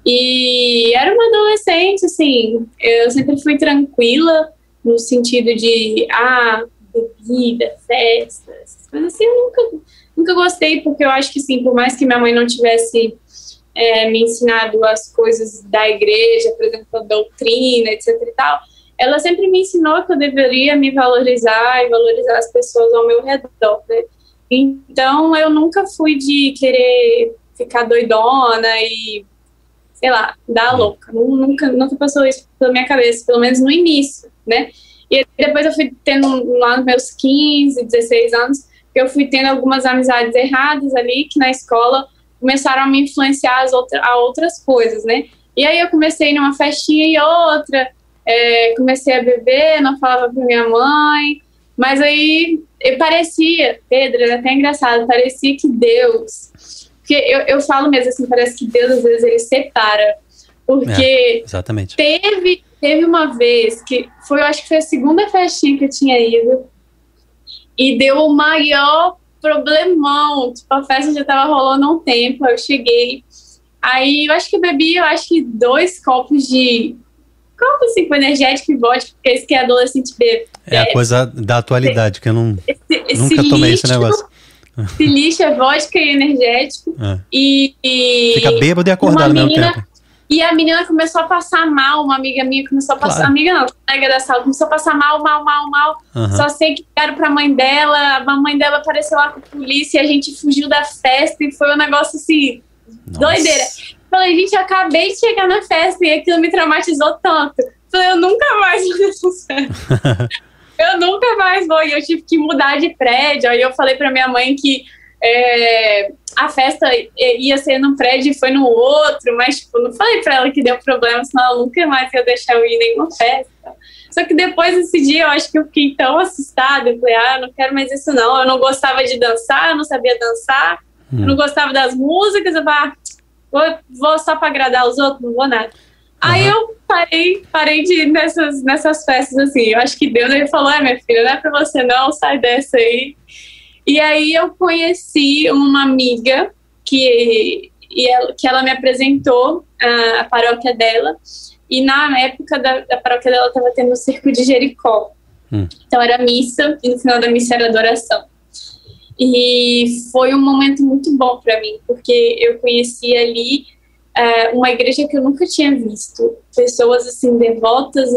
E era uma adolescente, assim, eu sempre fui tranquila, no sentido de, ah, bebida, festa, essas coisas assim, eu nunca, nunca gostei, porque eu acho que, sim, por mais que minha mãe não tivesse é, me ensinado as coisas da igreja, por exemplo, a doutrina, etc e tal, ela sempre me ensinou que eu deveria me valorizar e valorizar as pessoas ao meu redor, né? Então, eu nunca fui de querer ficar doidona e, sei lá, dar louca. Nunca, nunca passou isso pela minha cabeça, pelo menos no início né? E depois eu fui tendo, lá nos meus 15, 16 anos, eu fui tendo algumas amizades erradas ali, que na escola começaram a me influenciar as outra, a outras coisas, né? E aí eu comecei numa festinha e outra, é, comecei a beber, não falava pra minha mãe, mas aí eu parecia, Pedro, era até engraçado, parecia que Deus, porque eu, eu falo mesmo assim, parece que Deus às vezes ele separa, porque é, exatamente. teve Teve uma vez que foi, eu acho que foi a segunda festinha que eu tinha ido e deu o maior problemão. Tipo, a festa já tava rolando há um tempo, eu cheguei. Aí eu acho que eu bebi, eu acho que dois copos de. Copo assim, com energético e vodka, porque esse que é adolescente bebe. É, a coisa da atualidade, que eu não, esse, esse nunca tomei lixo, esse negócio. <laughs> Esse lixo é vodka e energético. É. E, e. Fica bêbado e acordado ao mesmo tempo. E a menina começou a passar mal, uma amiga minha começou a passar, claro. amiga não, colega da sala, começou a passar mal, mal, mal, mal. Uhum. Só sei que para pra mãe dela, a mãe dela apareceu lá com a polícia, a gente fugiu da festa e foi um negócio assim, Nossa. doideira. Falei, gente, eu acabei de chegar na festa e aquilo me traumatizou tanto. Falei, eu nunca mais vou festa. <laughs> eu nunca mais vou. E eu tive que mudar de prédio. Aí eu falei pra minha mãe que é, a festa ia ser num prédio e foi no outro, mas tipo, não falei pra ela que deu problema, senão ela nunca mais ia deixar eu ir em nenhuma festa. Só que depois desse dia eu acho que eu fiquei tão assustada, eu falei, ah, não quero mais isso não, eu não gostava de dançar, eu não sabia dançar, hum. eu não gostava das músicas, eu falei, ah, vou, vou só pra agradar os outros, não vou nada. Aí eu parei, parei de ir nessas, nessas festas assim. Eu acho que Deus ele falou: é, minha filha, não é pra você não, sai dessa aí. E aí eu conheci uma amiga que, e ela, que ela me apresentou a, a paróquia dela. E na época da, da paróquia dela estava tendo o circo de Jericó. Hum. Então era missa, e no final da missa era adoração. E foi um momento muito bom para mim, porque eu conheci ali é, uma igreja que eu nunca tinha visto. Pessoas assim devotas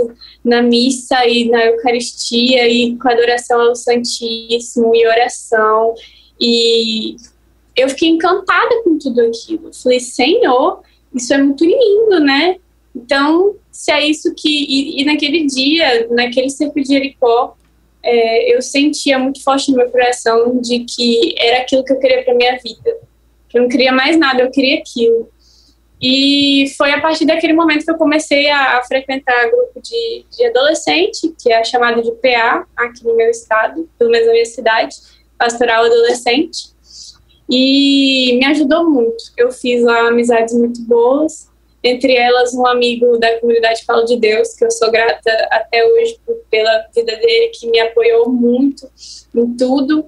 na missa e na Eucaristia e com adoração ao Santíssimo e oração. E eu fiquei encantada com tudo aquilo. Falei, Senhor, isso é muito lindo, né? Então, se é isso que. E, e naquele dia, naquele cerco de Jericó, é, eu sentia muito forte no meu coração de que era aquilo que eu queria para minha vida. Eu não queria mais nada, eu queria aquilo. E foi a partir daquele momento que eu comecei a, a frequentar grupo de, de adolescente, que é chamado de PA, aqui no meu estado, pelo menos na minha cidade, pastoral adolescente. E me ajudou muito. Eu fiz lá amizades muito boas, entre elas um amigo da comunidade Fala de Deus, que eu sou grata até hoje pela vida dele, que me apoiou muito em tudo.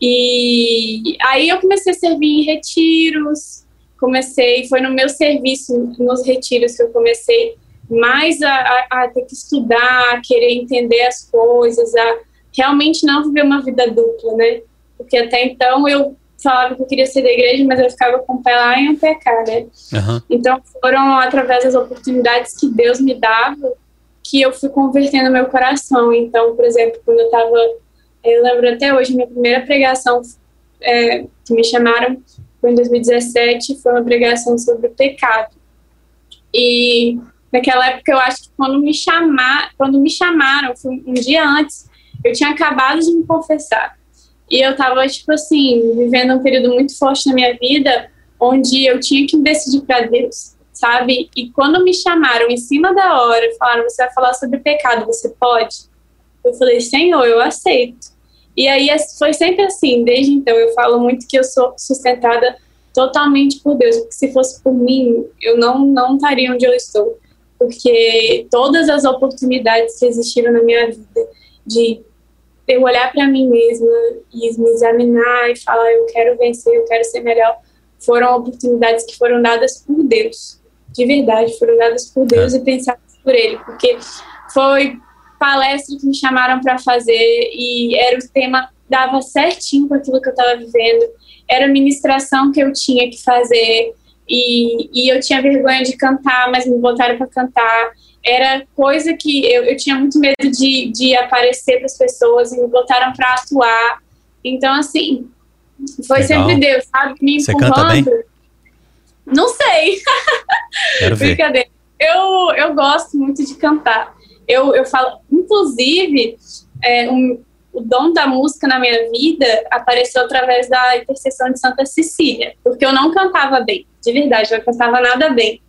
E aí eu comecei a servir em retiros, comecei, foi no meu serviço, nos retiros que eu comecei mais a, a, a, ter que estudar, a querer entender as coisas, a realmente não viver uma vida dupla, né? Porque até então eu falava que eu queria ser da igreja, mas eu ficava com o pé lá e um pé cá, né? Uhum. Então foram através das oportunidades que Deus me dava que eu fui convertendo meu coração. Então, por exemplo, quando eu estava Eu lembro até hoje, minha primeira pregação é, que me chamaram foi em 2017, foi uma pregação sobre o pecado. E naquela época eu acho que quando me chamar, quando me chamaram, foi um dia antes, eu tinha acabado de me confessar. E eu tava tipo assim, vivendo um período muito forte na minha vida, onde eu tinha que decidir para Deus, sabe? E quando me chamaram em cima da hora, falaram: "Você vai falar sobre pecado, você pode?" Eu falei: "Senhor, eu aceito". E aí foi sempre assim, desde então eu falo muito que eu sou sustentada totalmente por Deus, porque se fosse por mim, eu não não estaria onde eu estou, porque todas as oportunidades que existiram na minha vida de eu olhar para mim mesma e me examinar e falar eu quero vencer, eu quero ser melhor, foram oportunidades que foram dadas por Deus, de verdade, foram dadas por Deus é. e pensadas por Ele, porque foi palestra que me chamaram para fazer e era o tema dava certinho com aquilo que eu estava vivendo, era ministração que eu tinha que fazer e, e eu tinha vergonha de cantar, mas me botaram para cantar. Era coisa que eu, eu tinha muito medo de, de aparecer para as pessoas e me botaram para atuar. Então, assim, foi Legal. sempre Deus, sabe? Me bem? Não sei. <laughs> Brincadeira. Eu, eu gosto muito de cantar. Eu, eu falo, inclusive, é, um, o dom da música na minha vida apareceu através da intercessão de Santa Cecília, porque eu não cantava bem, de verdade, eu não cantava nada bem.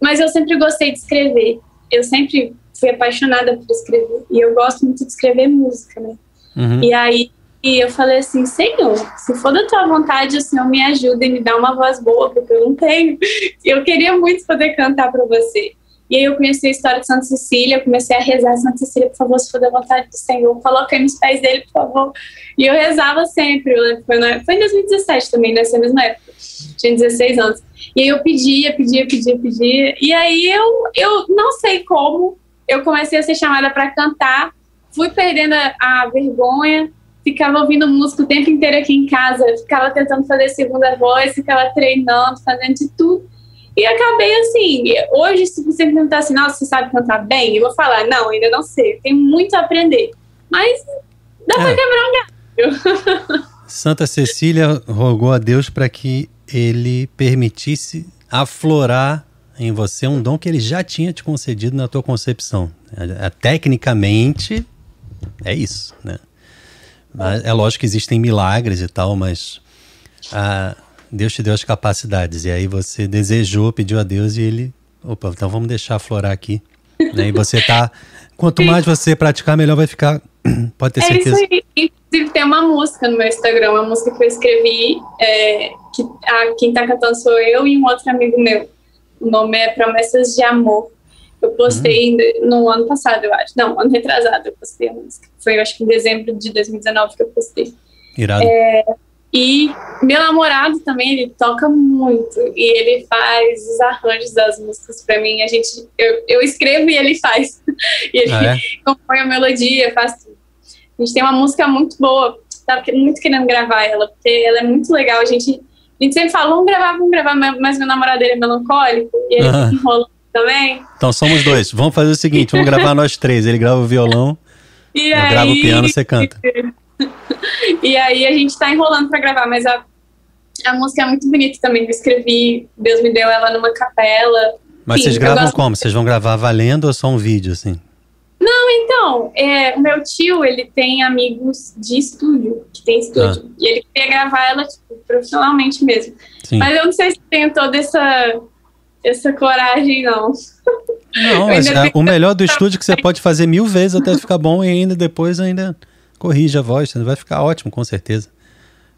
Mas eu sempre gostei de escrever. Eu sempre fui apaixonada por escrever. E eu gosto muito de escrever música, né? Uhum. E aí e eu falei assim, Senhor, se for da tua vontade, o Senhor me ajuda e me dá uma voz boa, porque eu não tenho. <laughs> Eu queria muito poder cantar para você. E aí eu conheci a história de Santa Cecília, eu comecei a rezar, Santa Cecília, por favor, se for da vontade do Senhor, coloque nos pés dele, por favor. E eu rezava sempre, foi, foi em 2017 também, nessa mesma época, tinha 16 anos. E aí eu pedia, pedia, pedia, pedia, e aí eu, eu não sei como, eu comecei a ser chamada para cantar, fui perdendo a, a vergonha, ficava ouvindo música o tempo inteiro aqui em casa, ficava tentando fazer segunda voz, ficava treinando, fazendo de tudo. E acabei assim, hoje se você me perguntar assim, nossa, você sabe cantar bem? Eu vou falar, não, ainda não sei, tem muito a aprender. Mas dá é. pra quebrar um galho. <laughs> Santa Cecília rogou a Deus para que ele permitisse aflorar em você um dom que ele já tinha te concedido na tua concepção. É, é, tecnicamente, é isso, né? Mas é lógico que existem milagres e tal, mas a, Deus te deu as capacidades. E aí você desejou, pediu a Deus e ele. Opa, então vamos deixar aflorar aqui. né? E você tá. Quanto mais você praticar, melhor vai ficar. <clears throat> Pode ter certeza. É isso aí. Inclusive, tem uma música no meu Instagram, uma música que eu escrevi, é, que a, quem tá cantando sou eu e um outro amigo meu. O nome é Promessas de Amor. Eu postei hum. no ano passado, eu acho. Não, ano retrasado eu postei a música. Foi, eu acho que em dezembro de 2019 que eu postei. Irado. É, e meu namorado também, ele toca muito. E ele faz os arranjos das músicas para mim. A gente, eu, eu escrevo e ele faz. <laughs> E ele ah, é? compõe a melodia, faz tudo. A gente tem uma música muito boa. Tava muito querendo gravar ela, porque ela é muito legal. A gente, a gente sempre fala, vamos gravar, vamos gravar, mas meu namorado ele é melancólico. E ele ah. fica enrolando também. Então somos dois. Vamos fazer o seguinte, vamos gravar nós três. Ele grava o violão, <laughs> e eu aí... gravo o piano, você canta. <laughs> e aí a gente tá enrolando para gravar, mas a, a música é muito bonita também. Eu escrevi, Deus me deu ela numa capela. Mas Enfim, vocês gravam como? Vocês vão gravar valendo ou só um vídeo, assim? Não, então, é, o meu tio, ele tem amigos de estúdio, que tem estúdio, ah. e ele queria gravar ela, tipo, profissionalmente mesmo. Sim. Mas eu não sei se tenho toda essa, essa coragem, não. Não, mas é, o melhor do estúdio é que você pode fazer mil vezes até ficar bom e ainda depois ainda corrige a voz, vai ficar ótimo, com certeza.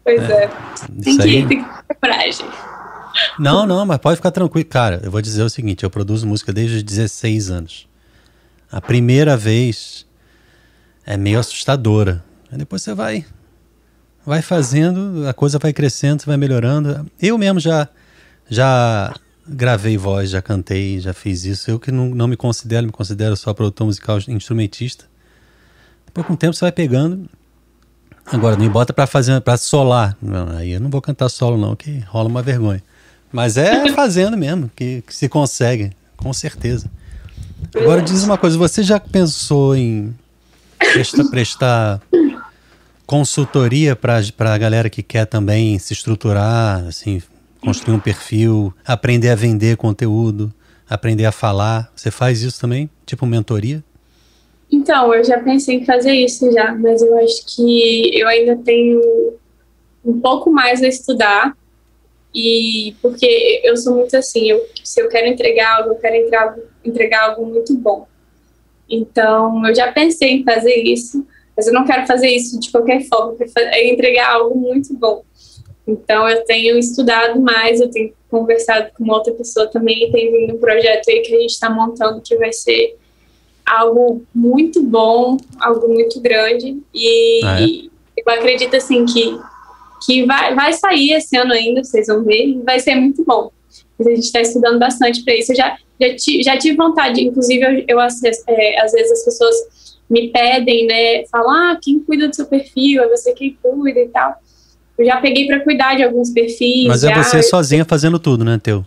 Pois é. é. Tem, que, aí... tem que ter coragem. Não, não, mas pode ficar tranquilo. Cara, eu vou dizer o seguinte: eu produzo música desde os 16 anos. A primeira vez é meio assustadora. Aí depois você vai vai fazendo, a coisa vai crescendo, você vai melhorando. Eu mesmo já já gravei voz, já cantei, já fiz isso. Eu que não, não me considero, me considero só produtor musical instrumentista. Depois com o tempo você vai pegando. Agora, não me bota pra fazer, pra solar. Não, aí eu não vou cantar solo, não, que rola uma vergonha. Mas é <laughs> fazendo mesmo, que, que se consegue, com certeza. Agora diz uma coisa, você já pensou em prestar, prestar consultoria para a galera que quer também se estruturar, assim, construir um perfil, aprender a vender conteúdo, aprender a falar. Você faz isso também? Tipo mentoria? Então, eu já pensei em fazer isso já, mas eu acho que eu ainda tenho um pouco mais a estudar. E porque eu sou muito assim, eu, se eu quero entregar algo, eu quero entregar, entregar algo muito bom. Então, eu já pensei em fazer isso, mas eu não quero fazer isso de qualquer forma, eu quero entregar algo muito bom. Então, eu tenho estudado mais, eu tenho conversado com outra pessoa também, tem vindo um projeto aí que a gente está montando que vai ser algo muito bom, algo muito grande. E ah, é? eu acredito, assim, que, que vai, vai sair esse ano ainda, vocês vão ver, vai ser muito bom. Mas a gente está estudando bastante para isso. Eu já, já, ti, já tive vontade, inclusive, eu, eu é, às vezes as pessoas me pedem, né, falam, ah, quem cuida do seu perfil, é você quem cuida e tal. Eu já peguei para cuidar de alguns perfis. Mas é você sozinha fazendo tudo, né, teu?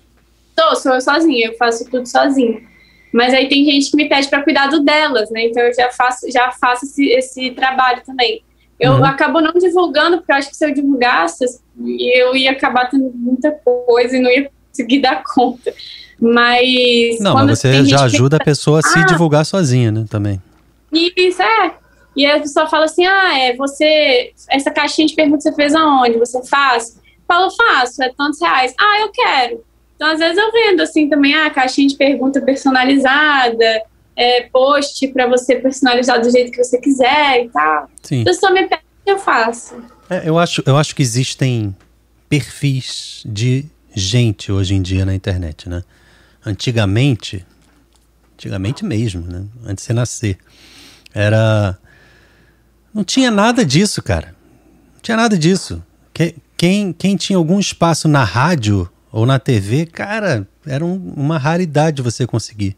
Tô, sou eu sozinha, eu faço tudo sozinha. Mas aí tem gente que me pede para cuidar do delas, né? Então eu já faço, já faço esse, esse trabalho também. Eu uhum. acabo não divulgando, porque eu acho que se eu divulgasse, eu ia acabar tendo muita coisa e não ia conseguir dar conta. Mas. Não, mas você já ajuda a pessoa a se ah, divulgar sozinha, né? Também. Isso, é. E a pessoa fala assim: ah, é, você. Essa caixinha de perguntas você fez aonde? Você faz? Eu falo, faço, é tantos reais. Ah, eu quero. Então, às vezes, eu vendo assim também, ah, caixinha de pergunta personalizada, é, post para você personalizar do jeito que você quiser e tal. Sim. Então, só me pede eu faço. É, eu, acho, eu acho que existem perfis de gente hoje em dia na internet, né? Antigamente, antigamente mesmo, né? Antes de você nascer, era não tinha nada disso, cara. Não tinha nada disso. Quem, quem tinha algum espaço na rádio ou na TV, cara, era um, uma raridade você conseguir.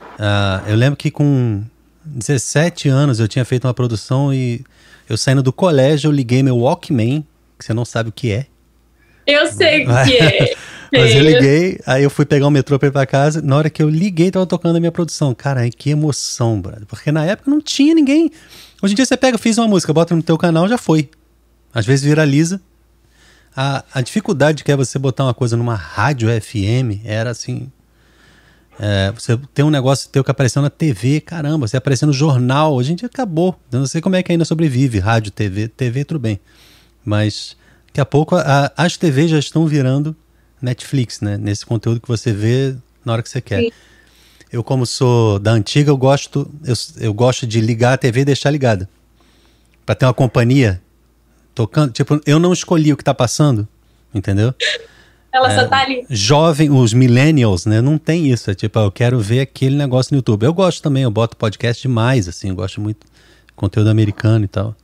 Uh, eu lembro que com 17 anos eu tinha feito uma produção e eu saindo do colégio, eu liguei meu Walkman, que você não sabe o que é. Eu sei o que é. <laughs> Mas eu liguei, aí eu fui pegar o metrô pra ir pra casa. Na hora que eu liguei, tava tocando a minha produção. Cara, que emoção, brother. Porque na época não tinha ninguém. Hoje em dia você pega, fiz uma música, bota no teu canal, já foi. Às vezes viraliza. A, a dificuldade que é você botar uma coisa numa rádio FM era assim. É, você tem um negócio teu que apareceu na TV, caramba, você apareceu no jornal, hoje em dia acabou. Eu não sei como é que ainda sobrevive rádio, TV. TV, tudo bem. Mas daqui a pouco a, as TVs já estão virando Netflix, né? Nesse conteúdo que você vê na hora que você quer. Sim. Eu, como sou da antiga, eu gosto, eu, eu gosto de ligar a TV e deixar ligada. Pra ter uma companhia tocando. Tipo, eu não escolhi o que tá passando, entendeu? Ela é, só tá ali. Jovem, os millennials, né? Não tem isso. É tipo, eu quero ver aquele negócio no YouTube. Eu gosto também, eu boto podcast demais, assim, eu gosto muito de conteúdo americano e tal.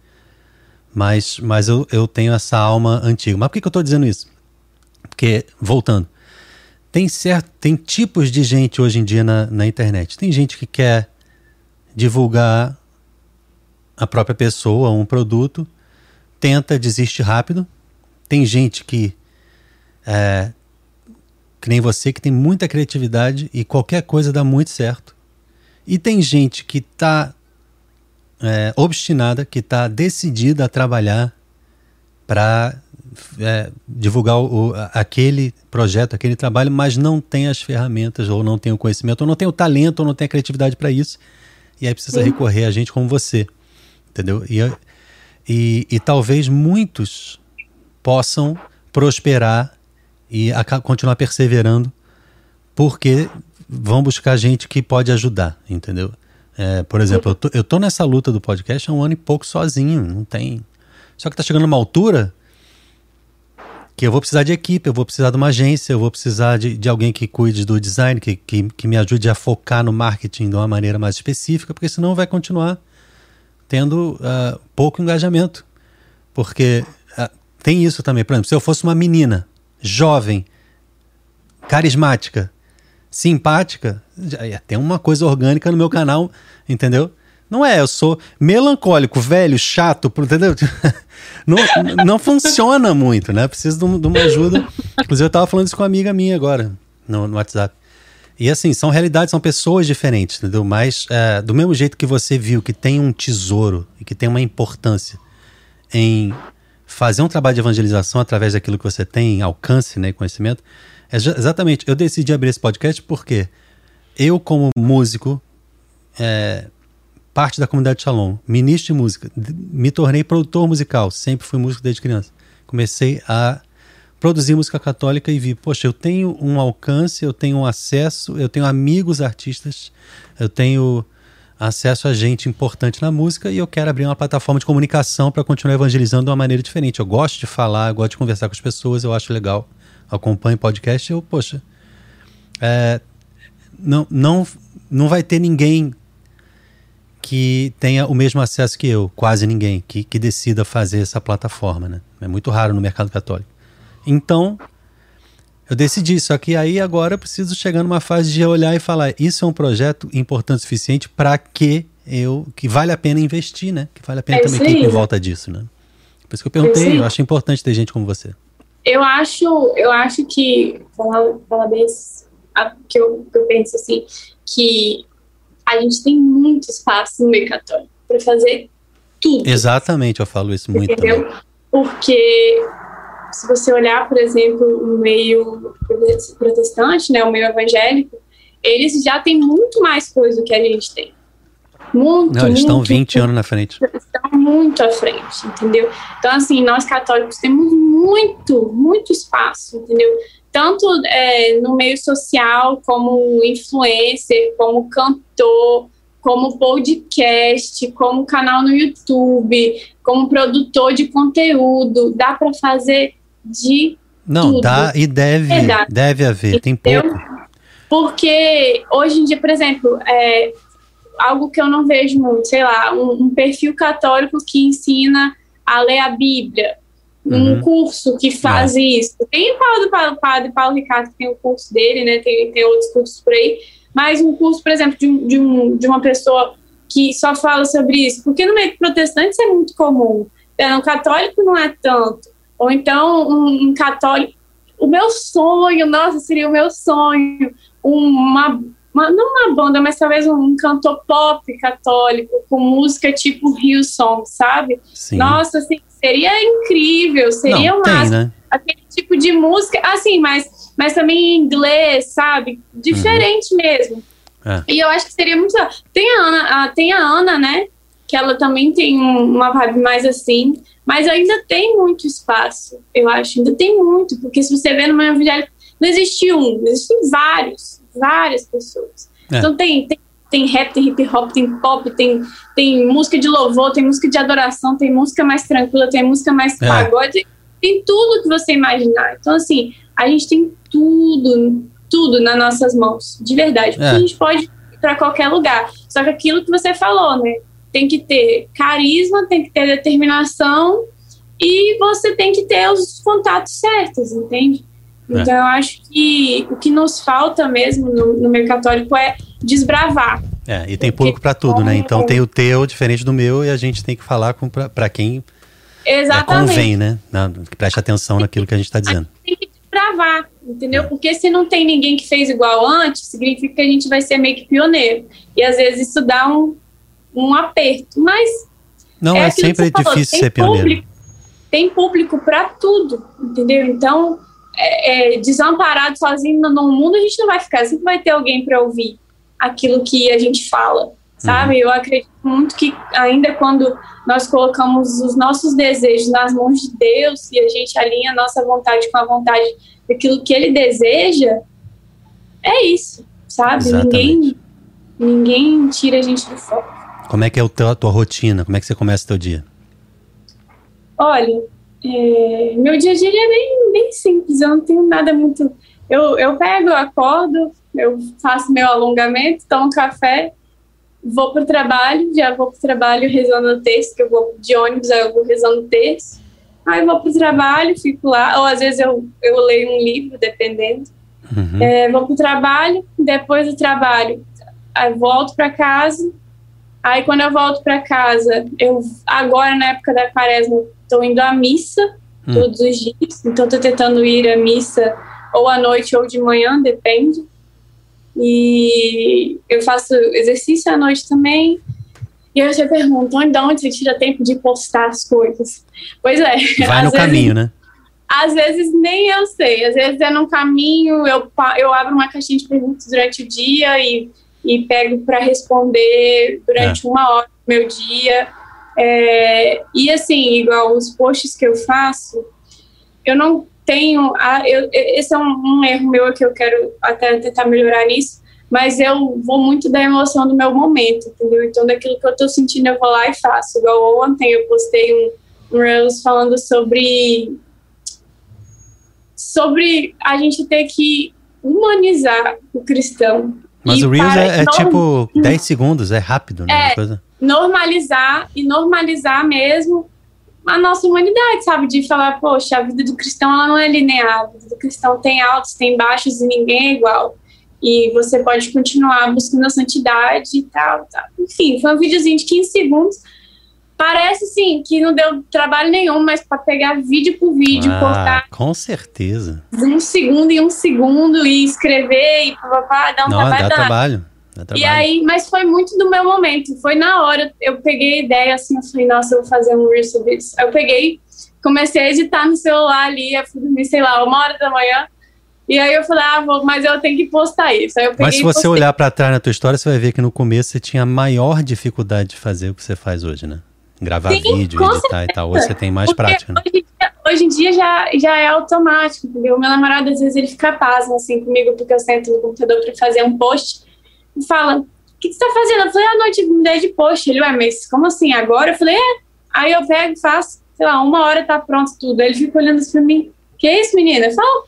Mas, mas eu, eu tenho essa alma antiga. Mas por que, que eu tô dizendo isso? Porque, voltando, tem certo, tem tipos de gente hoje em dia na, na internet. Tem gente que quer divulgar a própria pessoa, um produto, tenta, desiste rápido. Tem gente que é, que nem você, que tem muita criatividade e qualquer coisa dá muito certo. E tem gente que está é, obstinada, que está decidida a trabalhar para é, divulgar o, aquele projeto, aquele trabalho, mas não tem as ferramentas, ou não tem o conhecimento, ou não tem o talento, ou não tem a criatividade para isso. E aí precisa recorrer a gente como você. Entendeu? E, e, e talvez muitos possam prosperar e continuar perseverando, porque vão buscar gente que pode ajudar, entendeu? É, por exemplo, eu tô, eu tô nessa luta do podcast há um ano e pouco sozinho, não tem. Só que tá chegando uma altura que eu vou precisar de equipe, eu vou precisar de uma agência, eu vou precisar de, de alguém que cuide do design, que, que, que me ajude a focar no marketing de uma maneira mais específica, porque senão vai continuar tendo uh, pouco engajamento. Porque uh, tem isso também. Por exemplo, se eu fosse uma menina jovem, carismática, simpática, já ter uma coisa orgânica no meu canal, entendeu? Não é, eu sou melancólico, velho, chato, entendeu? <laughs> não, não funciona muito, né? Preciso de, uma ajuda. Inclusive, eu tava falando isso com uma amiga minha agora, no, no WhatsApp. E assim, são realidades, são pessoas diferentes, entendeu? Mas é, do mesmo jeito que você viu que tem um tesouro e que tem uma importância em fazer um trabalho de evangelização através daquilo que você tem, alcance, né, conhecimento, é exatamente, eu decidi abrir esse podcast porque eu, como músico, é, parte da comunidade Shalom, ministro de música, me tornei produtor musical, sempre fui músico desde criança. Comecei a produzir música católica e vi, poxa, eu tenho um alcance, eu tenho um acesso, eu tenho amigos artistas, eu tenho acesso a gente importante na música e eu quero abrir uma plataforma de comunicação para continuar evangelizando de uma maneira diferente. Eu gosto de falar, eu gosto de conversar com as pessoas, eu acho legal. Acompanho podcast, eu, poxa, é, não, não, não vai ter ninguém que tenha o mesmo acesso que eu, quase ninguém, que, que decida fazer essa plataforma, né? É muito raro no mercado católico. Então, eu decidi, só que aí agora eu preciso chegar numa fase de olhar e falar: isso é um projeto importante o suficiente para que eu. que vale a pena investir, né? Que vale a pena é também ter em volta disso, né? Por isso que eu perguntei, eu acho importante ter gente como você. Eu acho, eu acho que, falar, falar bem, que eu, que eu penso assim, que a gente tem muito espaço no meio católico para fazer tudo. Exatamente, eu falo isso muito. Entendeu? Também. Porque se você olhar, por exemplo, o meio protestante, né, o meio evangélico, eles já têm muito mais coisa do que a gente tem. Muito, Não, eles muito, estão 20 anos na frente. Estão muito à frente, entendeu? Então, assim, nós católicos temos muito, muito espaço, entendeu? Tanto é, no meio social, como influencer, como cantor, como podcast, como canal no YouTube, como produtor de conteúdo. Dá para fazer de Não, tudo. dá e deve, é, deve haver, tem pouco. Porque hoje em dia, por exemplo, é algo que eu não vejo muito, sei lá, um, um perfil católico que ensina a ler a Bíblia, um uhum. curso que faz é. isso. Tem o Paulo, Paulo, Padre Paulo Ricardo, que tem o curso dele, né? Tem, tem outros cursos por aí, mas um curso, por exemplo, de, de, um, de uma pessoa que só fala sobre isso, porque no meio protestante isso é muito comum, no católico não é tanto. Ou então um, um católico. O meu sonho, nossa, seria o meu sonho, uma, uma, não uma banda, mas talvez um cantor pop católico com música tipo Hillsong, sabe? Sim. Nossa, assim, seria incrível, seria não, tem, né? aquele tipo de música, assim, mas, mas também em inglês, sabe? Diferente uhum. mesmo. É. E eu acho que seria muito. Tem a Ana, a, tem a Ana, né? Que ela também tem uma vibe mais assim. Mas ainda tem muito espaço, eu acho, ainda tem muito, porque se você vê no meu evangelho, não existe um, existem vários, várias pessoas. É. Então tem, tem, tem rap, tem hip hop, tem pop, tem, tem música de louvor, tem música de adoração, tem música mais tranquila, tem música mais é. pagode, tem tudo que você imaginar. Então, assim, a gente tem tudo, tudo nas nossas mãos, de verdade, porque é. a gente pode ir para qualquer lugar. Só que aquilo que você falou, né? Tem que ter carisma, tem que ter determinação e você tem que ter os contatos certos, entende? É. Então, eu acho que o que nos falta mesmo no, no meio católico é desbravar. É, e tem público para tudo, né? Então tem o teu diferente do meu e a gente tem que falar para quem é, Exatamente. É, convém, né? Na, que preste atenção naquilo que a gente está dizendo. Tem que desbravar, entendeu? É. Porque se não tem ninguém que fez igual antes, significa que a gente vai ser meio que pioneiro. E às vezes isso dá um, um aperto, mas não é, é sempre difícil ser pioneiro. Público, tem público para tudo, entendeu? Então, é, é, desamparado sozinho no mundo a gente não vai ficar, sempre vai ter alguém para ouvir aquilo que a gente fala, sabe? Uhum. Eu acredito muito que ainda quando nós colocamos os nossos desejos nas mãos de Deus e a gente alinha a nossa vontade com a vontade daquilo que Ele deseja, é isso, sabe? Ninguém ninguém tira a gente do foco. Como é que é a tua, rotina? Como é que você começa o teu dia? Olha, é, meu dia a dia é bem, bem simples, eu não tenho nada muito. Eu, eu pego, eu acordo, eu faço meu alongamento, tomo café, vou para o trabalho, já vou para o trabalho rezando o texto, que eu vou de ônibus, aí eu vou rezando o texto. Aí vou para o trabalho, fico lá, ou às vezes eu, eu leio um livro, dependendo. Uhum. É, vou para o trabalho, depois do trabalho, volto para casa, Aí quando eu volto para casa, eu agora na época da quaresma estou indo à missa hum. todos os dias, então estou tentando ir à missa ou à noite ou de manhã, depende. E eu faço exercício à noite também. E aí você pergunta, onde, onde você tira tempo de postar as coisas? Pois é. <laughs> Vai no vezes, caminho, né? Às vezes nem eu sei, às vezes é no caminho, eu, eu abro uma caixinha de perguntas durante o dia e, e pego para responder durante é. uma hora do meu dia. É, e assim, igual os posts que eu faço, eu não tenho. A, eu, esse é um, um erro meu que eu quero até tentar melhorar nisso mas eu vou muito da emoção do meu momento, entendeu? Então, daquilo que eu tô sentindo, eu vou lá e faço. Igual ontem eu postei um, um Reels falando sobre sobre a gente ter que humanizar o cristão. Mas o Reels é, é tipo 10 segundos, é rápido, né? É, coisa... normalizar e normalizar mesmo a nossa humanidade, sabe? De falar, poxa, a vida do cristão ela não é linear, a vida do cristão tem altos, tem baixos e ninguém é igual e você pode continuar buscando a santidade e tal, tal. Enfim, foi um videozinho de 15 segundos. Parece sim que não deu trabalho nenhum, mas para pegar vídeo por vídeo, ah, cortar. Com certeza. Um segundo em um segundo e escrever e papapá, dá um não, trabalho. Dá trabalho. Dá trabalho. E aí, mas foi muito do meu momento. Foi na hora, eu peguei a ideia assim, eu falei, nossa, eu vou fazer um reel sobre isso. Aí eu peguei, comecei a editar no celular ali, eu fui dormir, sei lá, uma hora da manhã. E aí eu falei, ah, vou, mas eu tenho que postar isso. mas se você olhar para trás na tua história, você vai ver que no começo você tinha maior dificuldade de fazer o que você faz hoje, né? Gravar Sim, vídeo, editar certeza. e tal. Hoje você tem mais Porque prática, né? Hoje, hoje, em dia já, já é automático, entendeu? Meu namorado, às vezes, ele fica pasmo, assim, comigo, porque eu sento no computador para fazer um post e fala, o que, que você tá fazendo? Eu falei, ah, noite, ideia de post. Ele, ué, mas como assim, agora? Eu falei, é. Aí eu pego e faço, sei lá, uma hora tá pronto tudo. Aí ele fica olhando assim pra mim, que isso, menina? Eu falo,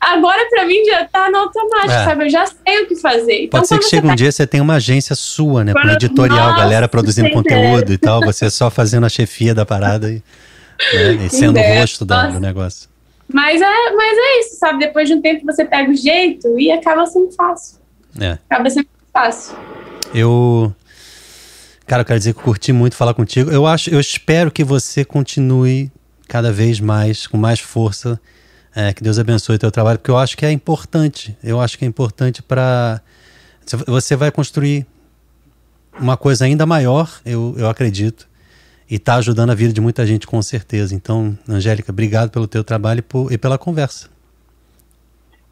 agora para mim já tá no automático, é. sabe? Eu já sei o que fazer. Então, Pode ser que chegue tá... um dia você tenha uma agência sua, né? Com editorial, Nossa, galera produzindo conteúdo e tal, você só fazendo a chefia da parada e, né? e <laughs> sendo o rosto da, do negócio. Mas é, mas é isso, sabe? Depois de um tempo você pega o jeito e acaba sendo fácil. É. Acaba sendo fácil. Eu. Cara, eu quero dizer que eu curti muito falar contigo. Eu acho, eu espero que você continue cada vez mais, com mais força, é, que Deus abençoe o teu trabalho, porque eu acho que é importante. Eu acho que é importante para. Você vai construir uma coisa ainda maior, eu, eu acredito, e está ajudando a vida de muita gente, com certeza. Então, Angélica, obrigado pelo teu trabalho e, por, e pela conversa.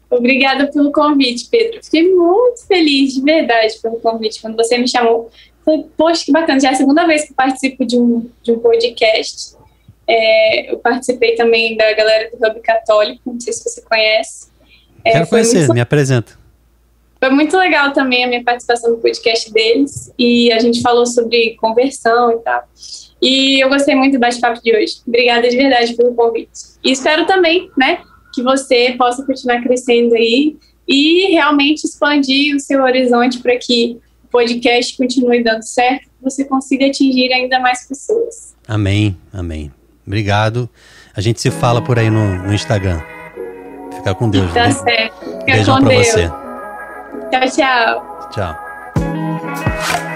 Obrigada pelo convite, Pedro. Fiquei muito feliz, de verdade, pelo convite. Quando você me chamou, falei, poxa, que bacana. Já é a segunda vez que participo de um, de um podcast. É, eu participei também da galera do Hub Católico, não sei se você conhece. É, Quero conhecer, muito, me apresenta. Foi muito legal também a minha participação no podcast deles e a gente falou sobre conversão e tal. E eu gostei muito do bate-papo de hoje. Obrigada de verdade pelo convite. E espero também, né, que você possa continuar crescendo aí e realmente expandir o seu horizonte para que o podcast continue dando certo, você consiga atingir ainda mais pessoas. Amém, amém. Obrigado. A gente se fala por aí no, no Instagram. Fica com Deus. Tá né? certo. Fica Beijão com pra Deus. você. Tchau, tchau. Tchau.